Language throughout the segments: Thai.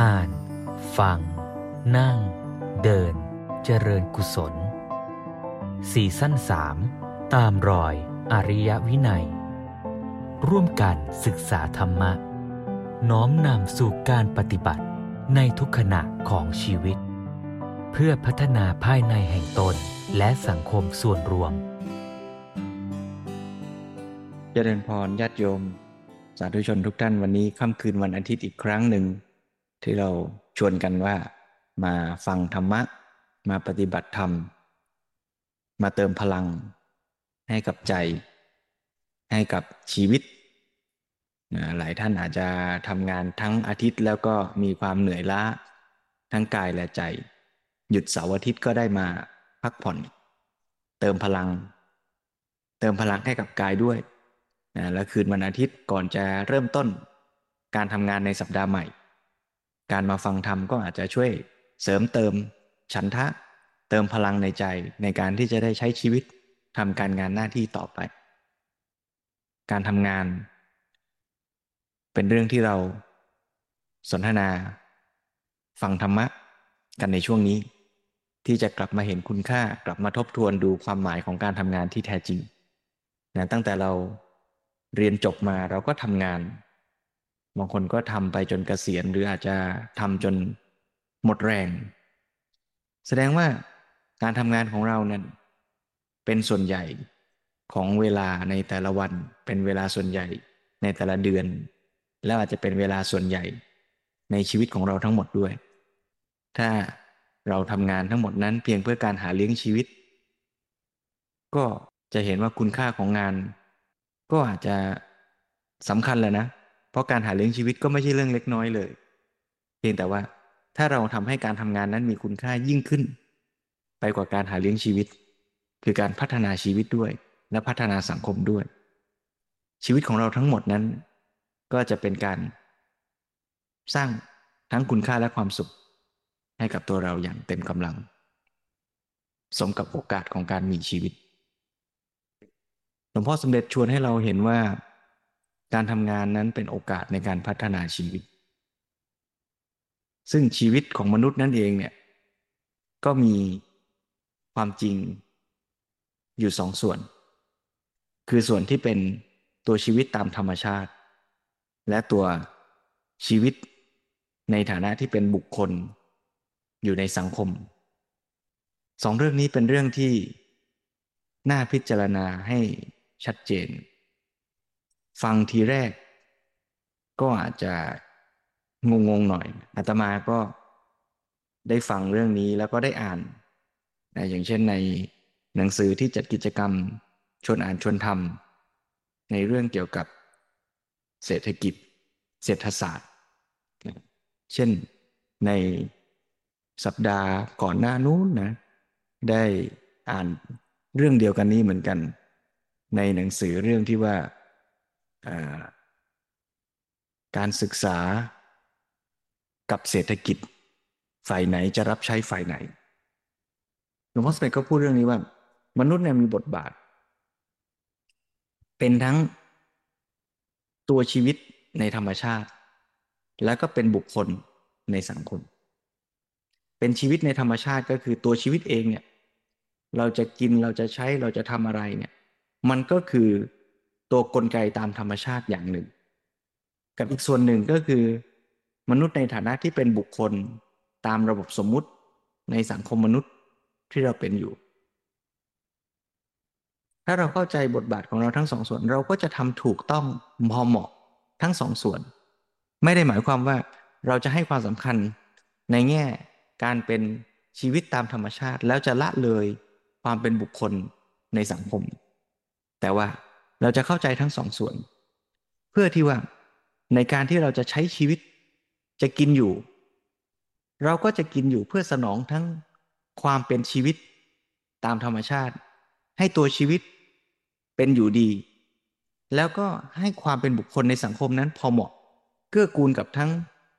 อ่าน ฟัง นั่ง เดิน เจริญกุศลสี่สั้นสามตามรอยอริยวินัย ร่วมกันศึกษาธรรมะ น้อมนำสู่การปฏิบัติในทุกขณะของชีวิต เพื่อพัฒนาภายในแห่งตนและสังคมส่วนรวมเจริญพรญาติโยม สาธุชนทุกท่านวันนี้ค่ำคืนวันอาทิตย์อีกครั้งหนึ่ง ที่เราชวนกันว่ามาฟังธรรมะ มาปฏิบัติธรรม มาเติมพลัง ให้กับใจ ให้กับชีวิต หลายท่านอาจจะทำงานทั้งอาทิตย์แล้วก็มีความเหนื่อยล้า ทั้งกายและใจ หยุดเสาร์อาทิตย์ก็ได้มาพักผ่อน เติมพลัง เติมพลังให้กับกายด้วยนะแล้วคืนวันอาทิตย์ก่อนจะเริ่มต้น การทำงานในสัปดาห์ใหม่ การมาฟังธรรมก็อาจจะช่วยเสริมเติมฉันทะ เติมพลังในใจในการที่จะได้ใช้ชีวิตทำการงานหน้าที่ต่อไป การทำงาน เป็นเรื่องที่เราสนทนา ฟังธรรมะ กันในช่วงนี้ ที่จะกลับมาเห็นคุณค่ากลับมาทบทวนดูความหมายของการทำงานที่แท้จริงนะตั้งแต่เราเรียนจบมาเราก็ทำงาน บางคนก็ทำไปจนกเกษียณหรืออาจจะทำจนหมดแรง แสดงว่าการทำงานของเรานั้นเป็นส่วนใหญ่ของเวลาในแต่ละวัน เป็นเวลาส่วนใหญ่ในแต่ละเดือน แล้วอาจจะเป็นเวลาส่วนใหญ่ในชีวิตของเราทั้งหมดด้วย ถ้าเราทำงานทั้งหมดนั้นเพียงเพื่อการหาเลี้ยงชีวิต ก็จะเห็นว่าคุณค่าของงาน ก็อาจจะสำคัญแหละนะ เพราะการหาเลี้ยงชีวิตก็ไม่ใช่เรื่องเล็กน้อยเลย เพียงแต่ว่าถ้าเราทำให้การทำงานนั้นมีคุณค่ายิ่งขึ้น ไปกว่าการหาเลี้ยงชีวิต คือการพัฒนาชีวิตด้วย และพัฒนาสังคมด้วย ชีวิตของเราทั้งหมดนั้น ก็จะเป็นการ สร้างทั้งคุณค่าและความสุข ให้กับตัวเราอย่างเต็มกำลัง สมกับโอกาสของการมีชีวิตหลวงพ่อสมเด็จชวนให้เราเห็นว่า การทำงานนั้นเป็นโอกาสในการพัฒนาชีวิต ซึ่งชีวิตของมนุษย์นั่นเองเนี่ยก็มีความจริงอยู่สองส่วน คือส่วนที่เป็นตัวชีวิตตามธรรมชาติ และตัวชีวิตในฐานะที่เป็นบุคคล อยู่ในสังคมสองเรื่องนี้เป็นเรื่องที่น่าพิจารณาให้ชัดเจน ฟังทีแรก ก็อาจจะงงงหน่อยอาตมาก็ได้ฟังเรื่องนี้แล้วก็ได้อ่านนะอย่างเช่นในหนังสือที่จัดกิจกรรมชวนอ่านชวนทำในเรื่องเกี่ยวกับเศรษฐกิจ เศรษฐศาสตร์ เช่นในสัปดาห์ก่อนหน้านู้นนะได้อ่านเรื่องเดียวกันนี้เหมือนกัน ในหนังสือเรื่องที่ว่า การศึกษากับเศรษฐกิจ ฝ่ายไหนจะรับใช้ฝ่ายไหนหลวงพ่อสเปกก็พูดเรื่องนี้ว่า มนุษย์เนี่ยมีบทบาท เป็นทั้งตัวชีวิตในธรรมชาติ แล้วก็เป็นบุคคลในสังคม เป็นชีวิตในธรรมชาติก็คือตัวชีวิตเองเนี่ยเราจะกินเราจะใช้เราจะทำอะไรเนี่ย มันก็คือ ตัวกลไกตามธรรมชาติอย่างหนึ่ง กับอีกส่วนหนึ่งก็คือ มนุษย์ในฐานะที่เป็นบุคคลตามระบบสมมุติในสังคมมนุษย์ที่เราเป็นอยู่ ถ้าเราเข้าใจบทบาทของเราทั้งสองส่วน เราก็จะทำถูกต้องพอเหมาะทั้งสองส่วน ไม่ได้หมายความว่าเราจะให้ความสำคัญในแง่การเป็นชีวิตตามธรรมชาติ แล้วจะละเลยความเป็นบุคคลในสังคม แต่ว่า เราจะเข้าใจทั้งสองส่วน เพื่อที่ว่าในการที่เราจะใช้ชีวิตจะกินอยู่ เราก็จะกินอยู่เพื่อสนองทั้งความเป็นชีวิตตามธรรมชาติ ให้ตัวชีวิตเป็นอยู่ดี แล้วก็ให้ความเป็นบุคคลในสังคมนั้นพอเหมาะ เกื้อกูลกับทั้ง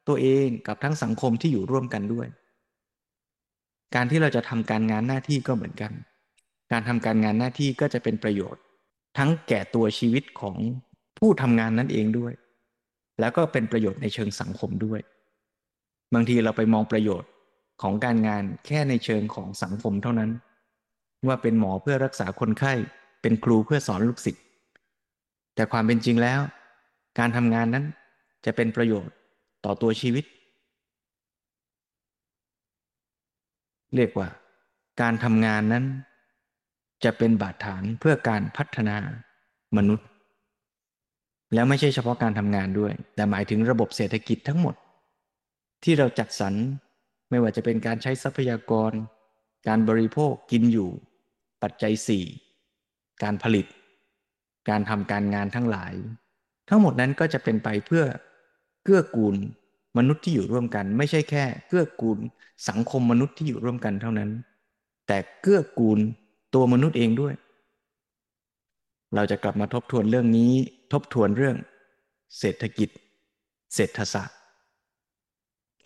ตัวเองกับทั้งสังคมที่อยู่ร่วมกันด้วย การที่เราจะทำการงานหน้าที่ก็เหมือนกัน การทำการงานหน้าที่ก็จะเป็นประโยชน์ ทั้งแก่ตัวชีวิตของผู้ทำงานนั่นเองด้วย แล้วก็เป็นประโยชน์ในเชิงสังคมด้วย บางทีเราไปมองประโยชน์ของการงานแค่ในเชิงของสังคมเท่านั้น ว่าเป็นหมอเพื่อรักษาคนไข้ เป็นครูเพื่อสอนลูกศิษย์แต่ความเป็นจริงแล้ว การทำงานนั้นจะเป็นประโยชน์ต่อตัวชีวิต เรียกว่า การทำงานนั้น จะเป็นบาดฐานเพื่อการพัฒนามนุษย์ แล้วไม่ใช่เฉพาะการทำงานด้วย แต่หมายถึงระบบเศรษฐกิจทั้งหมด ที่เราจัดสรรไม่ว่าจะเป็นการใช้ทรัพยากร การบริโภคกินอยู่ ปัจจัยสี่การผลิต การทำการงานทั้งหลาย ทั้งหมดนั้นก็จะเป็นไปเพื่อเกื้อกูลมนุษย์ที่อยู่ร่วมกัน ไม่ใช่แค่ เกื้อกูลสังคมมนุษย์ที่อยู่ร่วมกันเท่านั้น แต่เกื้อกูล ตัวมนุษย์เองด้วย เราจะกลับมาทบทวนเรื่องนี้ ทบทวนเรื่อง เศรษฐกิจ เศรษฐศาสตร์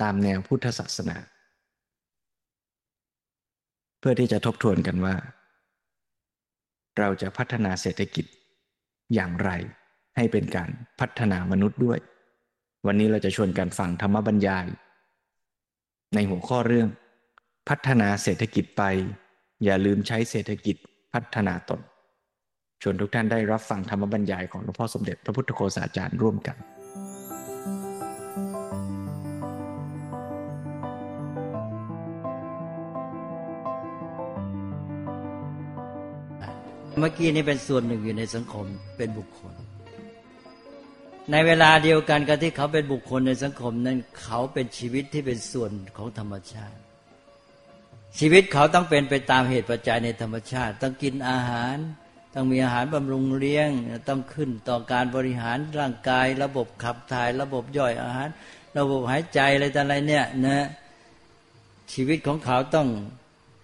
ตามแนวพุทธศาสนา เพื่อที่จะทบทวนกันว่า เราจะพัฒนาเศรษฐกิจอย่างไรให้เป็นการพัฒนามนุษย์ด้วย วันนี้เราจะชวนกันฟังธรรมบรรยาย ในหัวข้อเรื่อง พัฒนาเศรษฐกิจไป อย่าลืมใช้เศรษฐกิจพัฒนาตนชวนทุกท่านได้รับฟังธรรมบรรยายของหลวงพ่อสมเด็จพระพุทธโฆษาจารย์ร่วมกันเมื่อกี้นี้เป็นส่วนหนึ่งอยู่ในสังคมเป็นบุคคล ในเวลาเดียวกันกับที่เขาเป็นบุคคลในสังคมนั้นเขาเป็นชีวิตที่เป็นส่วนของธรรมชาติ ชีวิตเขาต้องเป็นไปตามเหตุปัจจัยในธรรมชาติ ต้องกินอาหาร ต้องมีอาหารบำรุงเลี้ยง ต้องขึ้นต่อการบริหารร่างกาย ระบบขับถ่าย ระบบย่อยอาหาร ระบบหายใจอะไรต่ออะไรเนี่ยนะชีวิตของเขาต้อง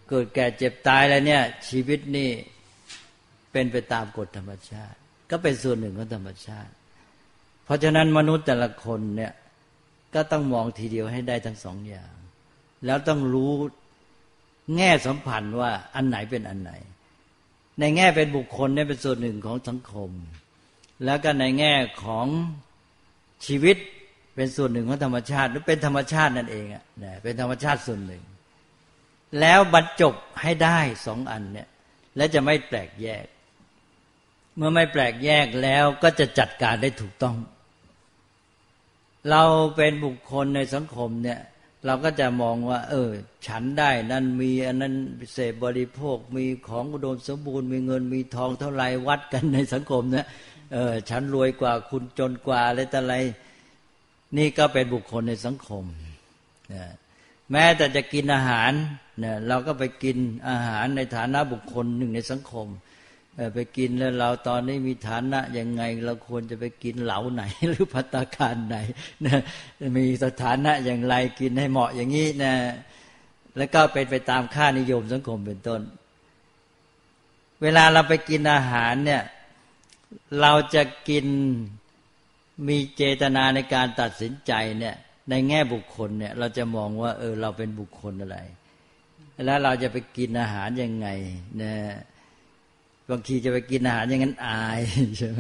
เกิดแก่เจ็บตายอะไรเนี่ย ชีวิตนี่เป็นไปตามกฎธรรมชาติ ก็เป็นส่วนหนึ่งของธรรมชาติ เพราะฉะนั้นมนุษย์แต่ละคนเนี่ยก็ต้องมองทีเดียวให้ได้ทั้งสองอย่าง แล้วต้องรู้ แง่สัมพันธ์ว่าอันไหนเป็นอันไหน ในแง่เป็นบุคคลเนี่ยเป็นส่วนหนึ่งของสังคม แล้วก็ในแง่ของชีวิตเป็นส่วนหนึ่งของธรรมชาติหรือเป็นธรรมชาตินั่นเองอะเป็นธรรมชาติส่วนหนึ่ง แล้วบรรจบให้ได้สองอันเนี่ยและจะไม่แปลกแยก เมื่อไม่แปลกแยกแล้วก็จะจัดการได้ถูกต้อง เราเป็นบุคคลในสังคมเนี่ย เราก็จะมองว่า เออ ฉันได้นั่นมีอันนั้นเสพบริโภคมีของอุดมสมบูรณ์มีเงินมีทองเท่าไรวัดกันในสังคมเนี่ยเออฉันรวยกว่าคุณจนกว่าอะไรแต่ไร นี่ก็เป็นบุคคลในสังคมแม้แต่จะกินอาหารเนี่ยเราก็ไปกินอาหารในฐานะบุคคลหนึ่งในสังคม ไปกินแล้วเราตอนนี้มีฐานะยังไง เราควรจะไปกินเหลาไหน หรือพัตาคารไหนนะมีสถานะอย่างไรกินให้เหมาะอย่างนี้นะ แล้วก็เป็นไปตามค่านิยมสังคมเป็นต้น เวลาเราไปกินอาหารเนี่ย เราจะกินมีเจตนาในการตัดสินใจเนี่ย ในแง่บุคคลเนี่ย เราจะมองว่า เออ เราเป็นบุคคลอะไร แล้วเราจะไปกินอาหารยังไงนะ บางทีจะไปกินอาหารอย่างนั้นอายใช่ไหม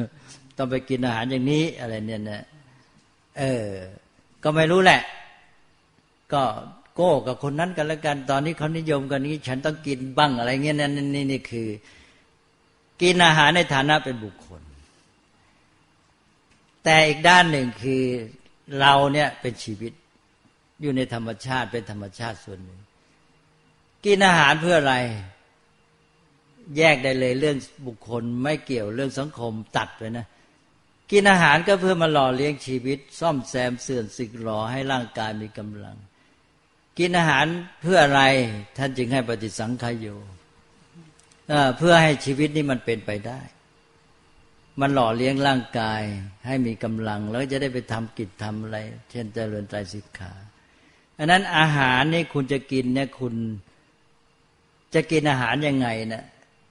ต้องไปกินอาหารอย่างนี้อะไรเนี่ยนะเออ ก็ไม่รู้แหละ ก็โก้กับคนนั้นกันแล้วกัน ตอนนี้เขานิยมกันนี้ ฉันต้องกินบ้างอะไรเงี้ยนั่นนี่นี่คือ กินอาหารในฐานะเป็นบุคคล แต่อีกด้านหนึ่งคือเราเนี่ยเป็นชีวิตอยู่ในธรรมชาติเป็นธรรมชาติส่วนหนึ่ง กินอาหารเพื่ออะไร แยกได้เลยเรื่องบุคคลไม่เกี่ยวเรื่องสังคมตัดไปนะ กินอาหารก็เพื่อมาหล่อเลี้ยงชีวิต ซ่อมแซมเสื่อมสึกหล่อให้ร่างกายมีกำลัง กินอาหารเพื่ออะไรท่านจึงให้ปฏิสังขายโยเพื่อให้ชีวิตนี้มันเป็นไปได้ มันหล่อเลี้ยงร่างกายให้มีกำลัง แล้วจะได้ไปทำกิจทำอะไร เช่นเจริญใจสิกขาอันนั้นอาหารนี่คุณจะกินเนี่ยคุณจะกินอาหารยังไงเนะี่ย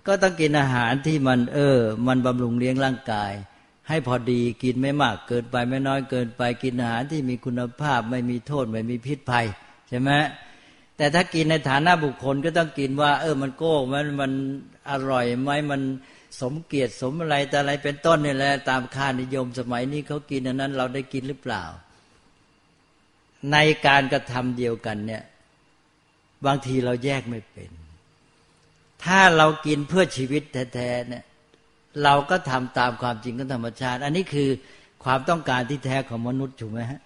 ก็ต้องกินอาหารที่มันเออ มันบำรุงเลี้ยงร่างกาย ให้พอดีกินไม่มากเกินไปไม่น้อยเกินไปกินอาหารที่มีคุณภาพไม่มีโทษไม่มีพิษภัยใช่ไหมแต่ถ้ากินในฐานะบุคคลก็ต้องกินว่า เออมันโก้มันมันอร่อยไหมมันสมเกียรติสมอะไรแต่อะไรเป็นต้นนี่แหละตามค่านิยมสมัยนี้เขากินอันนั้น เราได้กินหรือเปล่า ในการกระทำเดียวกันเนี่ย บางทีเราแยกไม่เป็น ถ้าเรากินเพื่อชีวิตแท้ๆเนี่ยเราก็ทำตามความจริงของธรรมชาติ อันนี้คือความต้องการที่แท้ของมนุษย์ถูกไหมฮะ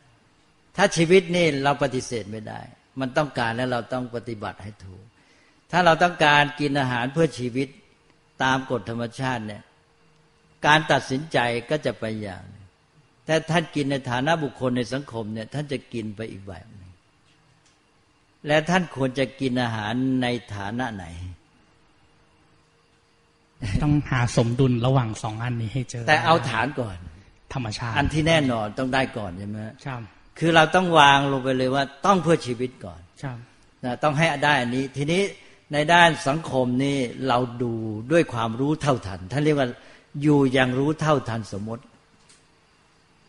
ถ้าชีวิตนี่เราปฏิเสธไม่ได้ มันต้องการแล้วเราต้องปฏิบัติให้ถูก ถ้าเราต้องการกินอาหารเพื่อชีวิตตามกฎธรรมชาติเนี่ยการตัดสินใจก็จะไปอย่าง แต่ท่านกินในฐานะบุคคลในสังคมเนี่ยท่านจะกินไปอีกแบบนึงและท่านควรจะกินอาหารในฐานะไหน ต้องหาสมดุลระหว่างสองอันนี้ให้เจอ แต่เอาฐานก่อน ธรรมชาติ อันที่แน่นอนต้องได้ก่อนใช่ไหมครับคือเราต้องวางลงไปเลยว่าต้องเพื่อชีวิตก่อนครับนะต้องให้ได้อันนี้ ทีนี้ในด้านสังคมนี่เราดูด้วยความรู้เท่าทันท่านเรียกว่าอยู่อย่างรู้เท่าทันสมมติ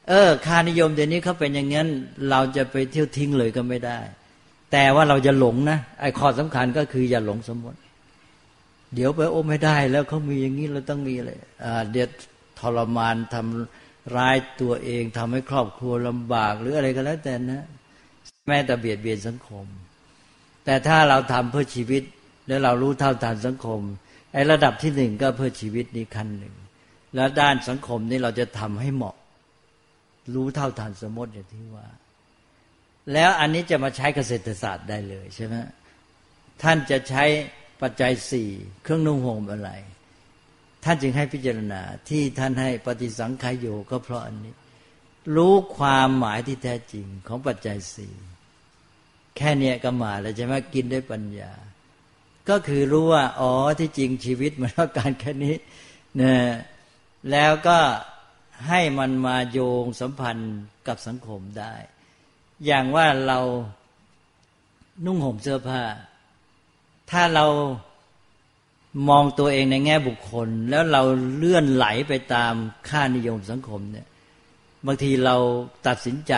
เออค่านิยมเดี๋ยวนี้เขาเป็นอย่างนั้นเราจะไปเที่ยวทิ้งเลยก็ไม่ได้ แต่ว่าเราจะหลงนะไอ้ข้อสำคัญก็คืออย่าหลงสมมติ เดี๋ยวไปโอ้ไม่ได้แล้วเขามีอย่างนี้เราต้องมีอะไรอ่าเดี๋ยวทรมานทำร้ายตัวเองทำให้ครอบครัวลำบาก หรืออะไรก็แล้วแต่นะ แม้แต่เบียดเบียนสังคม แต่ถ้าเราทำเพื่อชีวิต แล้วเรารู้เท่าทันสังคมไอ้ระดับที่หนึ่งก็เพื่อชีวิตนี้ขั้นหนึ่ง แล้วด้านสังคมนี้เราจะทำให้เหมาะ รู้เท่าทันสมมติอย่างที่ว่า แล้วอันนี้จะมาใช้เกษตรศาสตร์ได้เลยใช่ไหมท่านจะใช้ ปัจจัยสี่เครื่องนุ่งห่มอะไร ท่านจึงให้พิจารณาที่ท่านให้ปฏิสังขายโยก็เพราะอันนี้ รู้ความหมายที่แท้จริงของปัจจัยสี่แค่เนี้ยก็มาแล้วใช่ไหมกินได้ปัญญา ก็คือรู้ว่า อ๋อที่จริงชีวิตมันต้องการแค่นี้เนี่ยแล้วก็ให้มันมาโยงสัมพันธ์กับสังคมได้ อย่างว่าเรานุ่งห่มเสื้อผ้า ถ้าเรามองตัวเองในแง่บุคคล แล้วเราเลื่อนไหลไปตามค่านิยมสังคมเนี่ยบางทีเราตัดสินใจ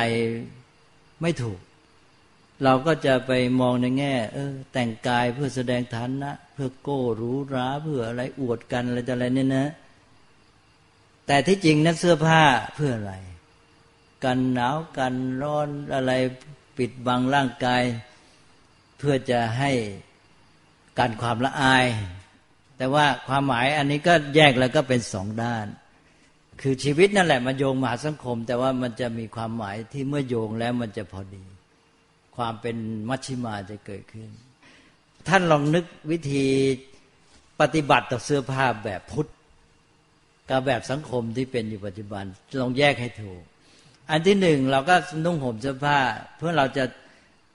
ไม่ถูก เราก็จะไปมองในแง่ เออ แต่งกายเพื่อแสดงฐานะ เพื่อโก้รู้ราเพื่ออะไรอวดกันอะไรต่อะไรเนี่ยนะ แต่ที่จริงนั้นเสื้อผ้าเพื่ออะไร กันหนาวกันร้อนอะไรปิดบังร่างกาย เพื่อจะให้ การความละอาย แต่ว่าความหมายอันนี้ก็แยกแล้วก็เป็นสองด้าน คือชีวิตนั่นแหละมันโยงมาสังคม แต่ว่ามันจะมีความหมายที่เมื่อโยงแล้วมันจะพอดี ความเป็นมัชชิมาจะเกิดขึ้น ท่านลองนึกวิธีปฏิบัติต่อเสื้อผ้าแบบพุทธกับแบบสังคมที่เป็นอยู่ปัจจุบันลองแยกให้ถูก อันที่หนึ่งเราก็นุ่งห่มเสื้อผ้า เพื่อเราจะ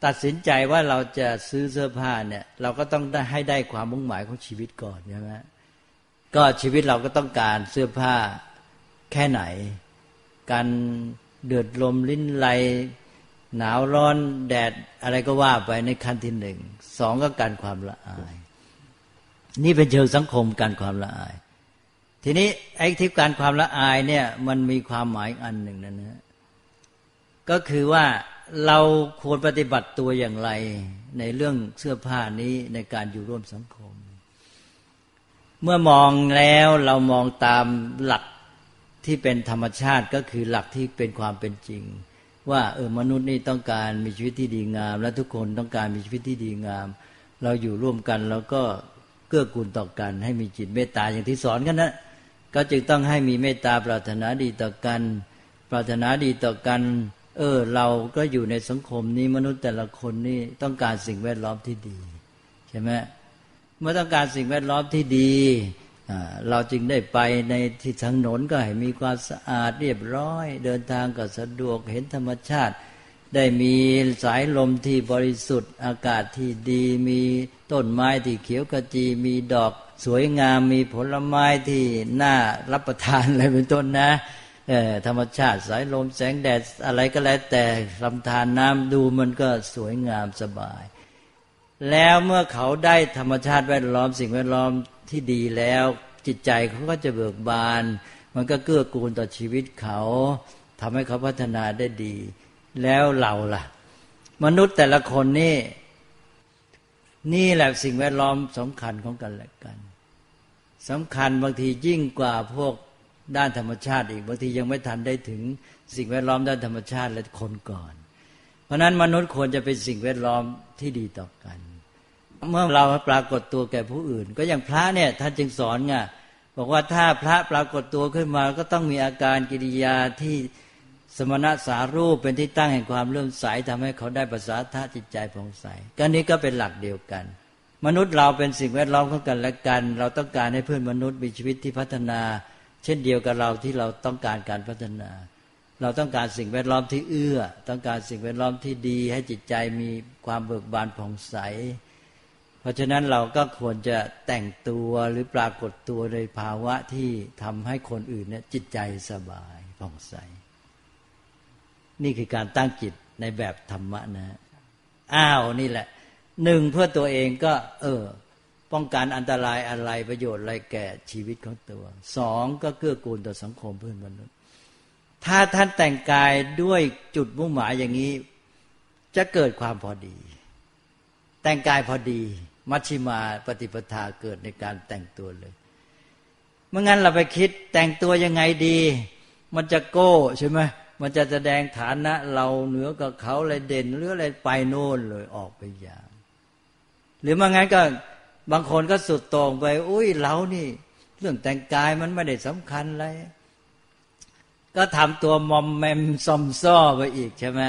ตัดสินใจว่าเราจะซื้อเสื้อผ้าเนี่ย เราก็ต้องได้ให้ได้ความมุ่งหมายของชีวิตก่อนใช่ไหมก็ชีวิตเราก็ต้องการเสื้อผ้าแค่ไหน การเดือดลมลิ้นไหลหนาวร้อนแดดอะไรก็ว่าไปในขั้นที่หนึ่งสองก็การความละอาย นี่เป็นเชิงสังคมการความละอาย ทีนี้ไอ้ที่การความละอายเนี่ย มันมีความหมายอันหนึ่งนะนะก็คือว่า เราควรปฏิบัติตัวอย่างไร ในเรื่องเสื้อผ้านี้ในการอยู่ร่วมสังคม เมื่อมองแล้วเรามองตามหลักที่เป็นธรรมชาติก็คือหลักที่เป็นความเป็นจริง ว่าเออมนุษย์นี่ต้องการมีชีวิตที่ดีงาม และทุกคนต้องการมีชีวิตที่ดีงาม เราอยู่ร่วมกันแล้วก็เกื้อกูลต่อกัน ให้มีจิตเมตตาอย่างที่สอนกันนะก็จึงต้องให้มีเมตตาปรารถนาดีต่อกัน ปรารถนาดีต่อกัน เออ เราก็อยู่ในสังคมนี้มนุษย์แต่ละคนนี่ต้องการสิ่งแวดล้อมที่ดี ใช่ไหมเมื่อต้องการสิ่งแวดล้อมที่ดีเราจึงได้ไปในที่ถนนก็ให้มีความสะอาดเรียบร้อย เดินทางก็สะดวกเห็นธรรมชาติ ได้มีสายลมที่บริสุทธิ์ อากาศที่ดี มีต้นไม้ที่เขียวกระจี มีดอกสวยงามมีผลไม้ที่น่ารับประทานอะไรเป็นต้นนะ ธรรมชาติสายลมแสงแดดอะไรก็แล้วแต่ลำธารน้ำดูมันก็สวยงามสบาย แล้วเมื่อเขาได้ธรรมชาติแวดล้อมสิ่งแวดล้อมที่ดีแล้ว จิตใจเขาก็จะเบิกบาน มันก็เกื้อกูลต่อชีวิตเขาทำให้เขาพัฒนาได้ดี แล้วเราล่ะ มนุษย์แต่ละคนนี่ นี่แหละสิ่งแวดล้อมสำคัญของกันและกันสำคัญบางทียิ่งกว่าพวก ด้านธรรมชาติอีกบางทียังไม่ทันได้ถึงสิ่งแวดล้อมด้านธรรมชาติและคนก่อน เพราะนั้นมนุษย์ควรจะเป็นสิ่งแวดล้อมที่ดีต่อกัน เมื่อเราปรากฏตัวแก่ผู้อื่น ก็อย่างพระเนี่ยท่านจึงสอนไงบอกว่าถ้าพระปรากฏตัวขึ้นมาก็ต้องมีอาการกิริยาที่สมณะสารูปเป็นที่ตั้งแห่งความเลื่อมใสทำให้เขาได้ภาษาท่าจิตใจผ่องใสก็นี้ก็เป็นหลักเดียวกัน มนุษย์เราเป็นสิ่งแวดล้อมของกันและกัน เราต้องการให้เพื่อนมนุษย์มีชีวิตที่พัฒนา เช่นเดียวกับเราที่เราต้องการการพัฒนา เราต้องการสิ่งแวดล้อมที่เอื้อ ต้องการสิ่งแวดล้อมที่ดี ให้จิตใจมีความเบิกบานผ่องใส เพราะฉะนั้นเราก็ควรจะแต่งตัวหรือปรากฏตัวในภาวะที่ทำให้คนอื่นเนี่ยจิตใจสบายผ่องใส นี่คือการตั้งจิตในแบบธรรมะนะอ้าวนี่แหละหนึ่งเพื่อตัวเองก็ เออ ป้องกันอันตรายอะไรประโยชน์อะไรแก่ชีวิตของตัวสองก็เกื้อกูลต่อสังคมเพื่อนมนุษย์ ถ้าท่านแต่งกายด้วยจุดมุ่งหมายอย่างนี้ จะเกิดความพอดี แต่งกายพอดี มัชชิมาปฏิปทาเกิดในการแต่งตัวเลยเมื่องั้นเราไปคิดแต่งตัวยังไงดี มันจะโก้ใช่ไหมมันจะแสดงฐานะ เราเหนือกับเขาอะไรเด่นหรืออะไรไปโน่นเลยออกไปอย่าง หรือมางั้นก็ บางคนก็สุดตรงไป อุ้ยเรานี่ เรื่องแต่งกายมันไม่ได้สำคัญอะไรก็ทำตัวมอมแมมซอมซ้อไปอีกใช่ไหม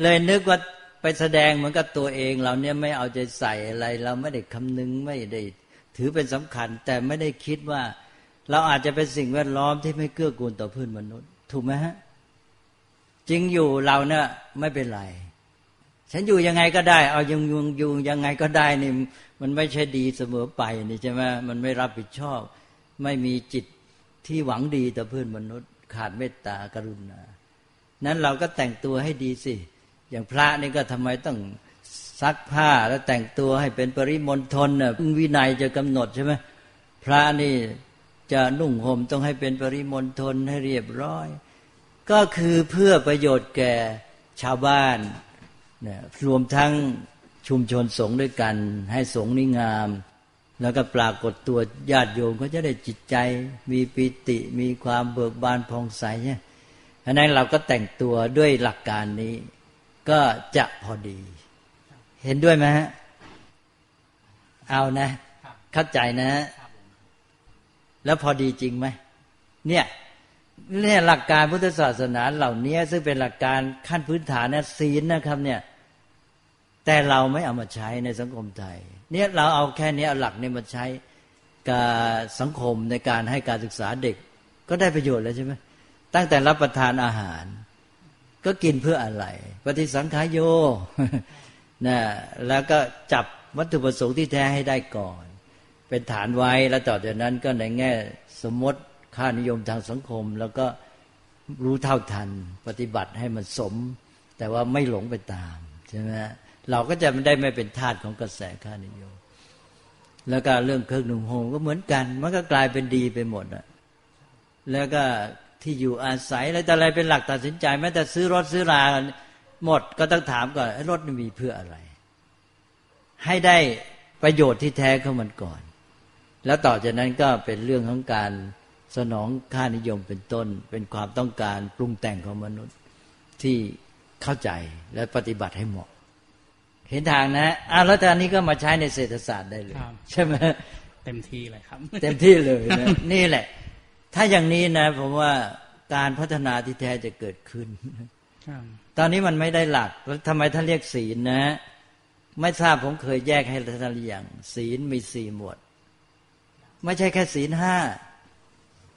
เลยนึกว่าไปแสดงเหมือนกับตัวเอง เราเนี่ยไม่เอาใจใส่อะไร เราไม่ได้คำนึงไม่ได้ ถือเป็นสำคัญ แต่ไม่ได้คิดว่า เราอาจจะเป็นสิ่งแวดล้อมที่ไม่เกื้อกูลต่อเพื่อนมนุษย์ ถูกไหมฮะ จริงอยู่เราเนี่ยไม่เป็นไร ฉันอยู่ยังไงก็ได้ เอายังยู่อยู่ยังไงก็ได้นี่มันไม่ใช่ดีเสมอไปนี่ใช่ไหมมันไม่รับผิดชอบ ไม่มีจิตที่หวังดีต่อเพื่อนมนุษย์ ขาดเมตตากรุณา นั้นเราก็แต่งตัวให้ดีสิ อย่างพระนี่ก็ทำไมต้องซักผ้าแล้วแต่งตัวให้เป็นปริมณฑลน่ะวินัยจะกำหนดใช่ไหมพระนี่จะนุ่งห่มต้องให้เป็นปริมณฑลให้เรียบร้อย ก็คือเพื่อประโยชน์แก่ชาวบ้าน นะรวมทั้งชุมชนสงฆ์ด้วยกัน ให้สงฆ์นี่งาม แล้วก็ปรากฏตัวญาติโยมก็จะได้จิตใจ มีปิติมีความเบิกบานผ่องใสเนี่ยอันนั้นเราก็แต่งตัวด้วยหลักการนี้ ก็จะพอดี เห็นด้วยไหมฮะเอานะ เข้าใจนะ แล้วพอดีจริงไหมเนี่ย เนี่ยหลักการพุทธศาสนาเหล่านี้ซึ่งเป็นหลักการขั้นพื้นฐานนะศีลนะครับเนี่ยแต่เราไม่เอามาใช้ในสังคมไทย เนี่ยเราเอาแค่นี้เอาหลักนี้มาใช้กับสังคมในการให้การศึกษาเด็ก ก็ได้ประโยชน์แล้วใช่ไหมตั้งแต่รับประทานอาหาร ก็กินเพื่ออะไร ปฏิสังขายโยนะแล้วก็จับวัตถุประสงค์ที่แท้ให้ได้ก่อน เป็นฐานไว้แล้วต่อจากนั้นก็ในแง่สมมติ ค่านิยมทางสังคม แล้วก็รู้เท่าทัน ปฏิบัติให้มันสม แต่ว่าไม่หลงไปตามใช่ไหมเราก็จะไม่ได้ไม่เป็นทาสของกระแสค่านิยม แล้วก็เรื่องเครื่องนุ่งห่มก็เหมือนกัน มันก็กลายเป็นดีไปหมดอะแล้วก็ที่อยู่อาศัยอะไรแต่อะไรเป็นหลักตัดสินใจแม้แต่ซื้อรถซื้อราหมดก็ต้องถามก่อนรถมีเพื่ออะไร ให้ได้ประโยชน์ที่แท้เข้ามันก่อน แล้วต่อจากนั้นก็เป็นเรื่องของการ สนองค่านิยมเป็นต้น เป็นความต้องการปรุงแต่งของมนุษย์ที่เข้าใจและปฏิบัติให้เหมาะ เห็นทางนะอ้าวแล้วตอนนี้ก็มาใช้ในเศรษฐศาสตร์ได้เลย ใช่ไหมเต็มที่เลยครับ เต็มที่เลยนะนี่แหละ ถ้าอย่างนี้นะผมว่าการพัฒนาที่แท้จะเกิดขึ้นตอนนี้มันไม่ได้หลักแล้วทำไมท่านเรียกศีลนะ ไม่ทราบผมเคยแยกให้ท่านหรือยังศีลมีสี่หมวด ไม่ใช่แค่ศีลห้า